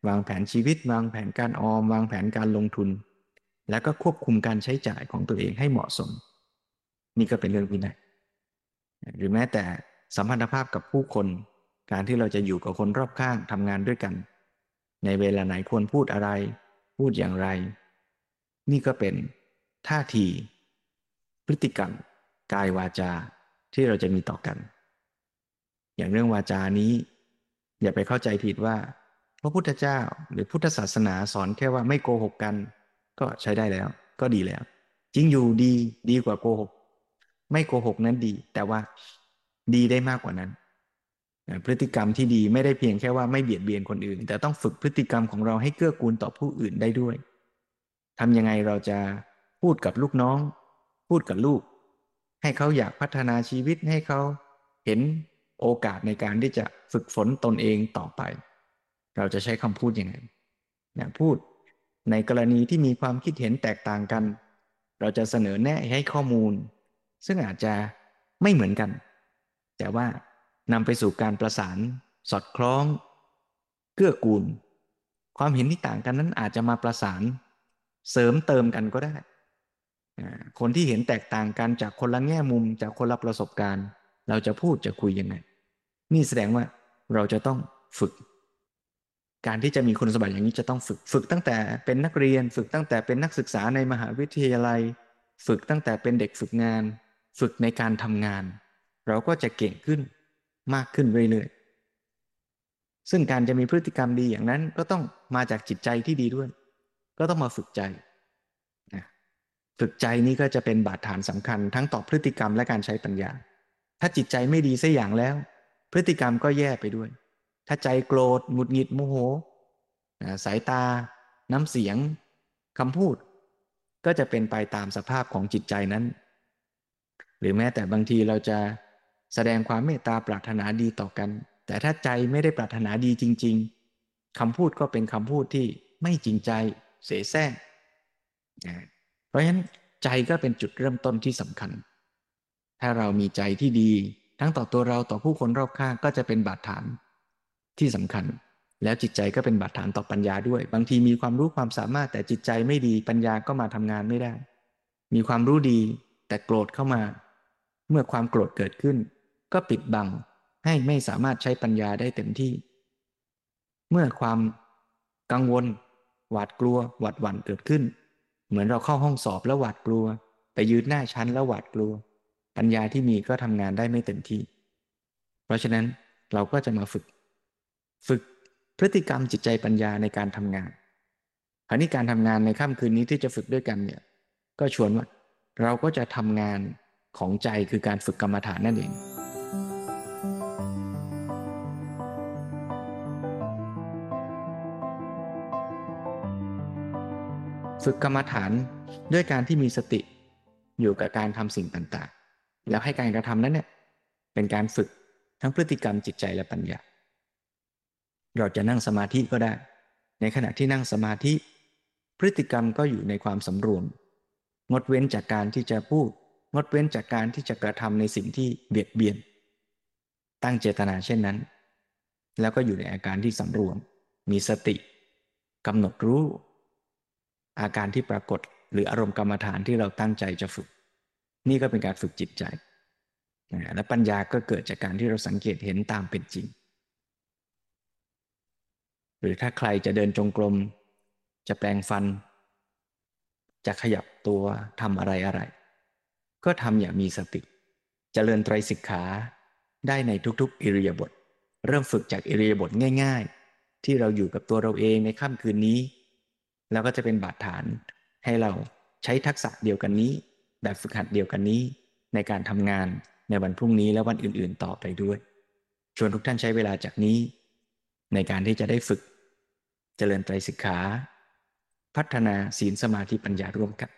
วางแผนชีวิต วางแผนการออม วางแผนการลงทุน แล้วก็ควบคุมการใช้จ่ายของตัวเองให้เหมาะสม นี่ก็เป็นเรื่องวินัยหรือแม้แต่สัมพันธภาพกับผู้คน การที่เราจะอยู่กับคนรอบข้างทำงานด้วยกัน ในเวลาไหนควรพูดอะไร พูดอย่างไร นี่ก็เป็นท่าที พฤติกรรม กายวาจาที่เราจะมีต่อกัน อย่างเรื่องวาจานี้ อย่าไปเข้าใจผิดว่าพระพุทธเจ้าหรือพุทธศาสนาสอนแค่ว่าไม่โกหกกัน ก็ใช้ได้แล้ว ก็ดีแล้ว จริงอยู่ดีดีกว่าโกหก ไม่โกหกนั้นดี แต่ว่าดีได้มากกว่านั้น พฤติกรรมที่ดีไม่ได้เพียงแค่ว่าไม่เบียดเบียนคนอื่น แต่ต้องฝึกพฤติกรรมของเราให้เกื้อกูลต่อผู้อื่นได้ด้วยทำยังไงเราจะพูดกับลูกน้อง พูดกับลูก ให้เขาอยากพัฒนาชีวิตให้เขาเห็นโอกาสในการที่จะฝึกฝนตนเองต่อไป เราจะใช้คำพูดยังไงนะพูดในกรณีที่มีความคิดเห็นแตกต่างกัน เราจะเสนอแนะให้ข้อมูล ซึ่งอาจจะไม่เหมือนกัน แต่ว่านำไปสู่การประสานสอดคล้อง เกื้อกูล ความเห็นที่ต่างกันนั้นอาจจะมาประสานเสริมเติมกันก็ได้ คนที่เห็นแตกต่างกันจากคนละแง่มุมจากคนละประสบการณ์ เราจะพูดจะคุยยังไง นี่แสดงว่าเราจะต้องฝึก การที่จะมีคุณสมบัติอย่างนี้จะต้องฝึก ฝึกตั้งแต่เป็นนักเรียน ฝึกตั้งแต่เป็นนักศึกษาในมหาวิทยาลัย ฝึกตั้งแต่เป็นเด็กฝึกงาน ฝึกในการทำงาน เราก็จะเก่งขึ้นมากขึ้นเรื่อยๆซึ่งการจะมีพฤติกรรมดีอย่างนั้นก็ต้องมาจากจิตใจที่ดีด้วย ก็ต้องมาฝึกใจฝึกใจนี้ก็จะเป็นบาดฐานสำคัญ ทั้งต่อพฤติกรรมและการใช้ปัญญา ถ้าจิตใจไม่ดีสัอย่างแล้ว พฤติกรรมก็แย่ไปด้วย ถ้าใจโกรธหงุดหงิดโมโหสายตา น้ำเสียงคำพูด ก็จะเป็นไปตามสภาพของจิตใจนั้น หรือแม้แต่บางทีเราจะแสดงความเมตตาปรารถนาดีต่อกัน แต่ถ้าใจไม่ได้ปรารถนาดีจริง ๆคำพูดก็เป็นคำพูดที่ไม่จริงใจเสแสร้งเพราะฉะนั้นใจก็เป็นจุดเริ่มต้นที่สำคัญ ถ้าเรามีใจที่ดี ทั้งต่อตัวเราต่อผู้คนรอบข้างก็จะเป็นบาดฐานที่สำคัญ แล้วจิตใจก็เป็นบาดฐานต่อปัญญาด้วย บางทีมีความรู้ความสามารถแต่จิตใจไม่ดีปัญญาก็มาทำงานไม่ได้ มีความรู้ดีแต่โกรธเข้ามา เมื่อความโกรธเกิดขึ้น ก็ปิดบังให้ไม่สามารถใช้ปัญญาได้เต็มที่ เมื่อความกังวล หวาดกลัว หวาดหวั่นเกิดขึ้น เหมือนเราเข้าห้องสอบแล้วหวาดกลัว ไปยืนหน้าชั้นแล้วหวาดกลัว ปัญญาที่มีก็ทำงานได้ไม่เต็มที่ เพราะฉะนั้นเราก็จะมาฝึก ฝึกพฤติกรรมจิตใจปัญญาในการทำงานคราวนี้การทำงานในค่ำคืนนี้ที่จะฝึกด้วยกันเนี่ย ก็ชวนว่าเราก็จะทำงาน ของใจคือการฝึกกรรมฐานนั่นเองฝึกกรรมฐานด้วยการที่มีสติอยู่กับการทำสิ่งต่างๆ แล้วให้การกระทำนั้นเนี่ยเป็นการฝึกทั้งพฤติกรรมจิตใจและปัญญา เราจะนั่งสมาธิก็ได้ ในขณะที่นั่งสมาธิ พฤติกรรมก็อยู่ในความสำรวม งดเว้นจากการที่จะพูด งดเว้นจากการที่จะกระทำในสิ่งที่เบียดเบียน ตั้งเจตนาเช่นนั้น แล้วก็อยู่ในอาการที่สำรวม มีสติกำหนดรู้ อาการที่ปรากฏหรืออารมณ์กรรมฐานที่เราตั้งใจจะฝึก นี่ก็เป็นการฝึกจิตใจ และปัญญาก็เกิดจากการที่เราสังเกตเห็นตามเป็นจริง หรือถ้าใครจะเดินจงกรม จะแปลงฟัน จะขยับตัวทำอะไรอะไร ก็ทำอย่างมีสติจเจริญไตรสิกขาได้ในทุกๆ อิริยาบถเริ่มฝึกจากอิริยาบถง่าย ๆ ที่เราอยู่กับตัวเราเองในค่ำคืนนี้ แล้วก็จะเป็นบาดฐานให้เราใช้ทักษะเดียวกันนี้ แบบฝึกหัดเดียวกันนี้ ในการทำงานในวันพรุ่งนี้และวันอื่นๆ ต่อไปด้วย ชวนทุกท่านใช้เวลาจากนี้ ในการที่จะได้ฝึกเจริญไตรสิกขา พัฒนาศีลสมาธิปัญญาร่วมกัน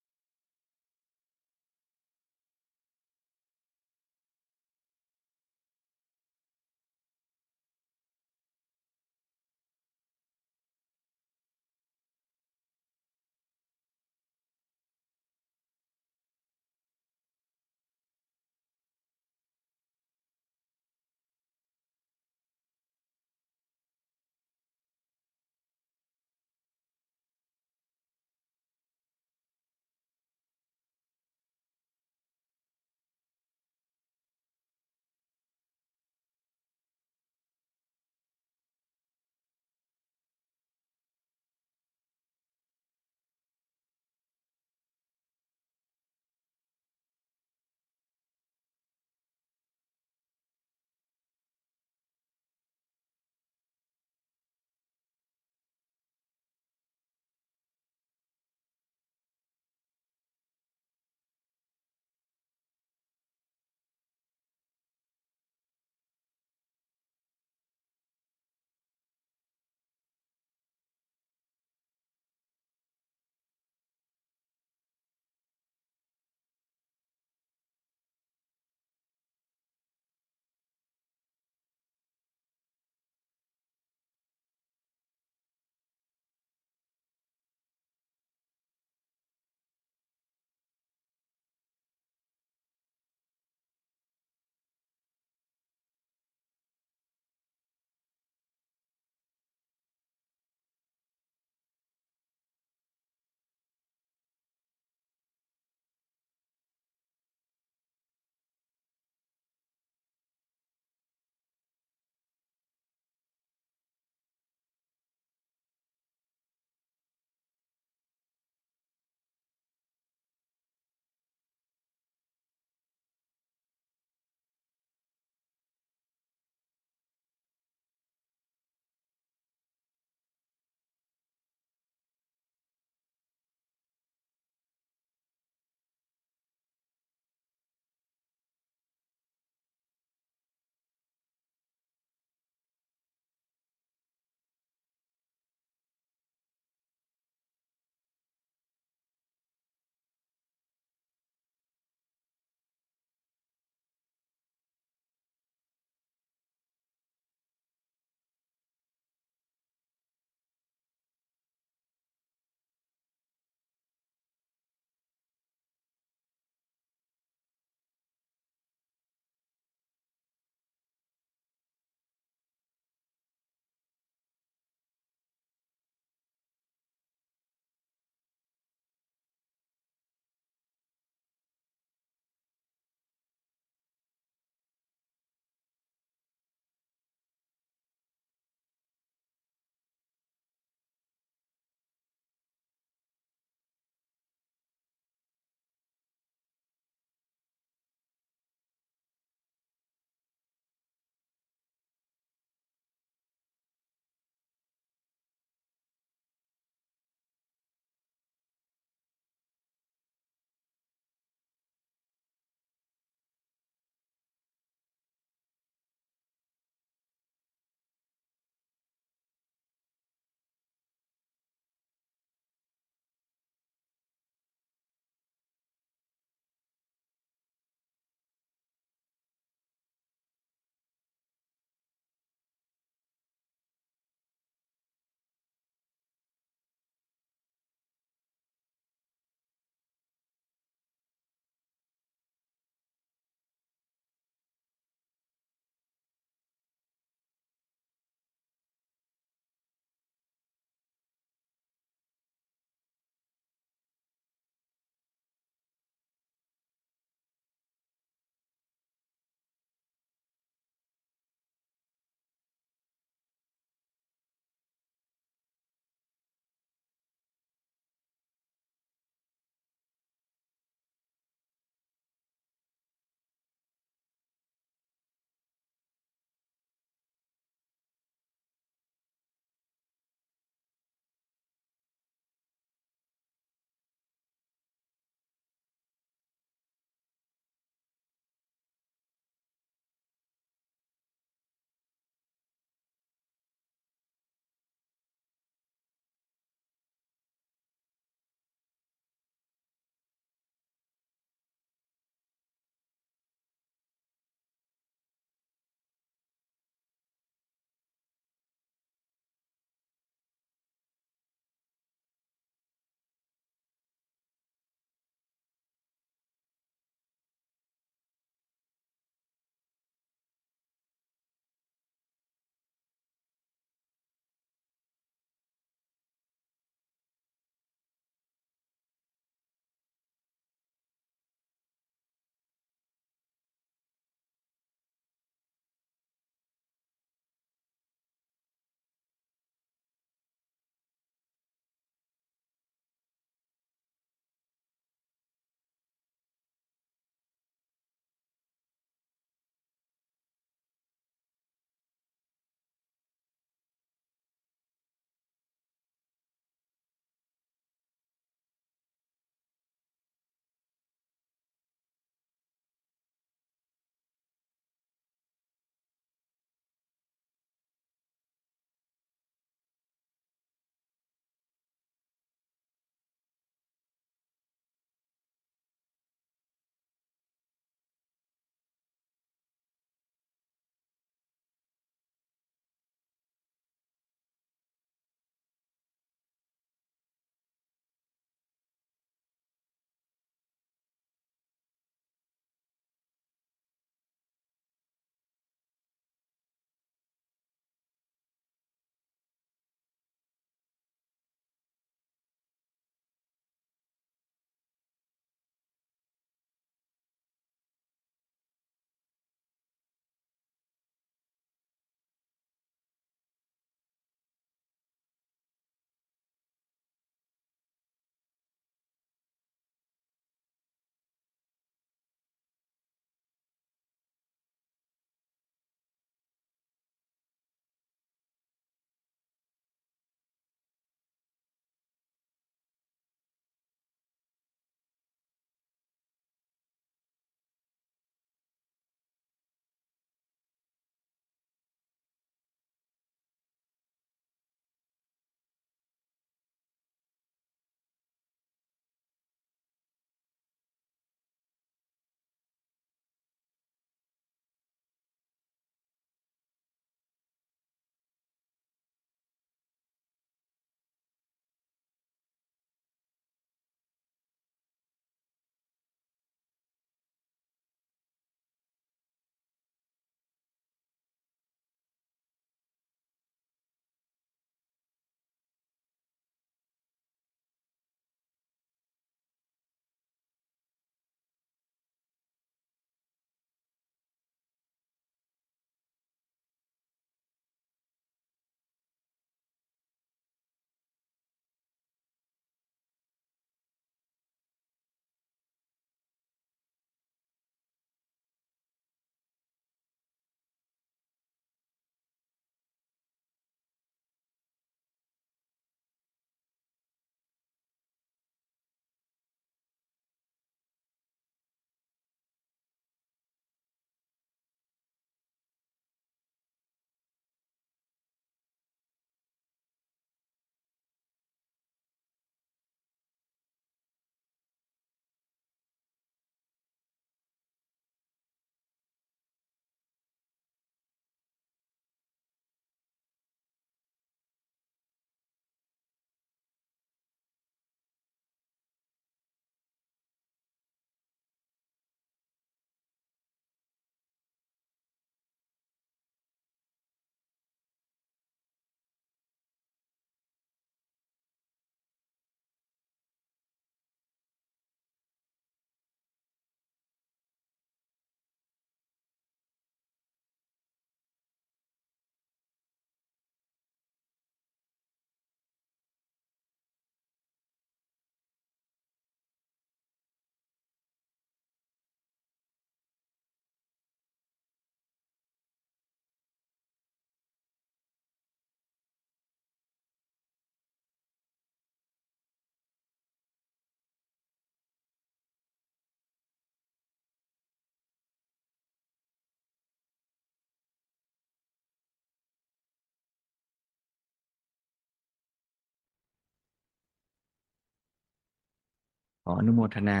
ออนุโมทนา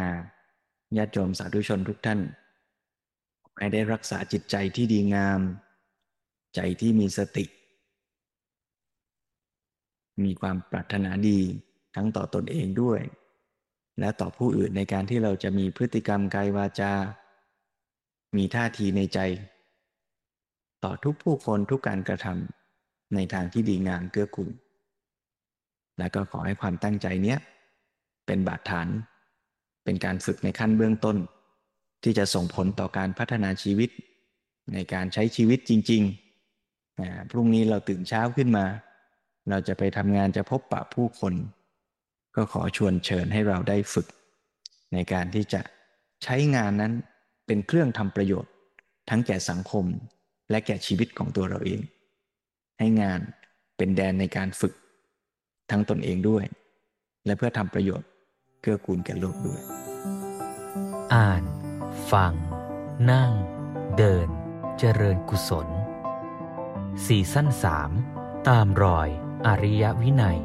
ญาติโยมสาธุชนทุกท่านให้ได้รักษาจิตใจที่ดีงาม ใจที่มีสติ มีความปรารถนาดีทั้งต่อตนเองด้วย และต่อผู้อื่นในการที่เราจะมีพฤติกรรมกายวาจา มีท่าทีในใจ ต่อทุกผู้คนทุกการกระทำในทางที่ดีงามเกื้อกูลและก็ขอให้ความตั้งใจเนี้ยเป็นบาดฐาน เป็นการฝึกในขั้นเบื้องต้น ที่จะส่งผลต่อการพัฒนาชีวิต ในการใช้ชีวิตจริงๆพรุ่งนี้เราตื่นเช้าขึ้นมา เราจะไปทำงานจะพบปะผู้คน ก็ขอชวนเชิญให้เราได้ฝึก ในการที่จะใช้งานนั้นเป็นเครื่องทำประโยชน์ ทั้งแก่สังคมและแก่ชีวิตของตัวเราเอง ให้งานเป็นแดนในการฝึก ทั้งตนเองด้วย และเพื่อทำประโยชน์ เกื้อกูลแก่โลกด้วย อ่าน ฟัง นั่ง เดิน เจริญกุศล สี่สั้นสามตามรอย อริยวินัย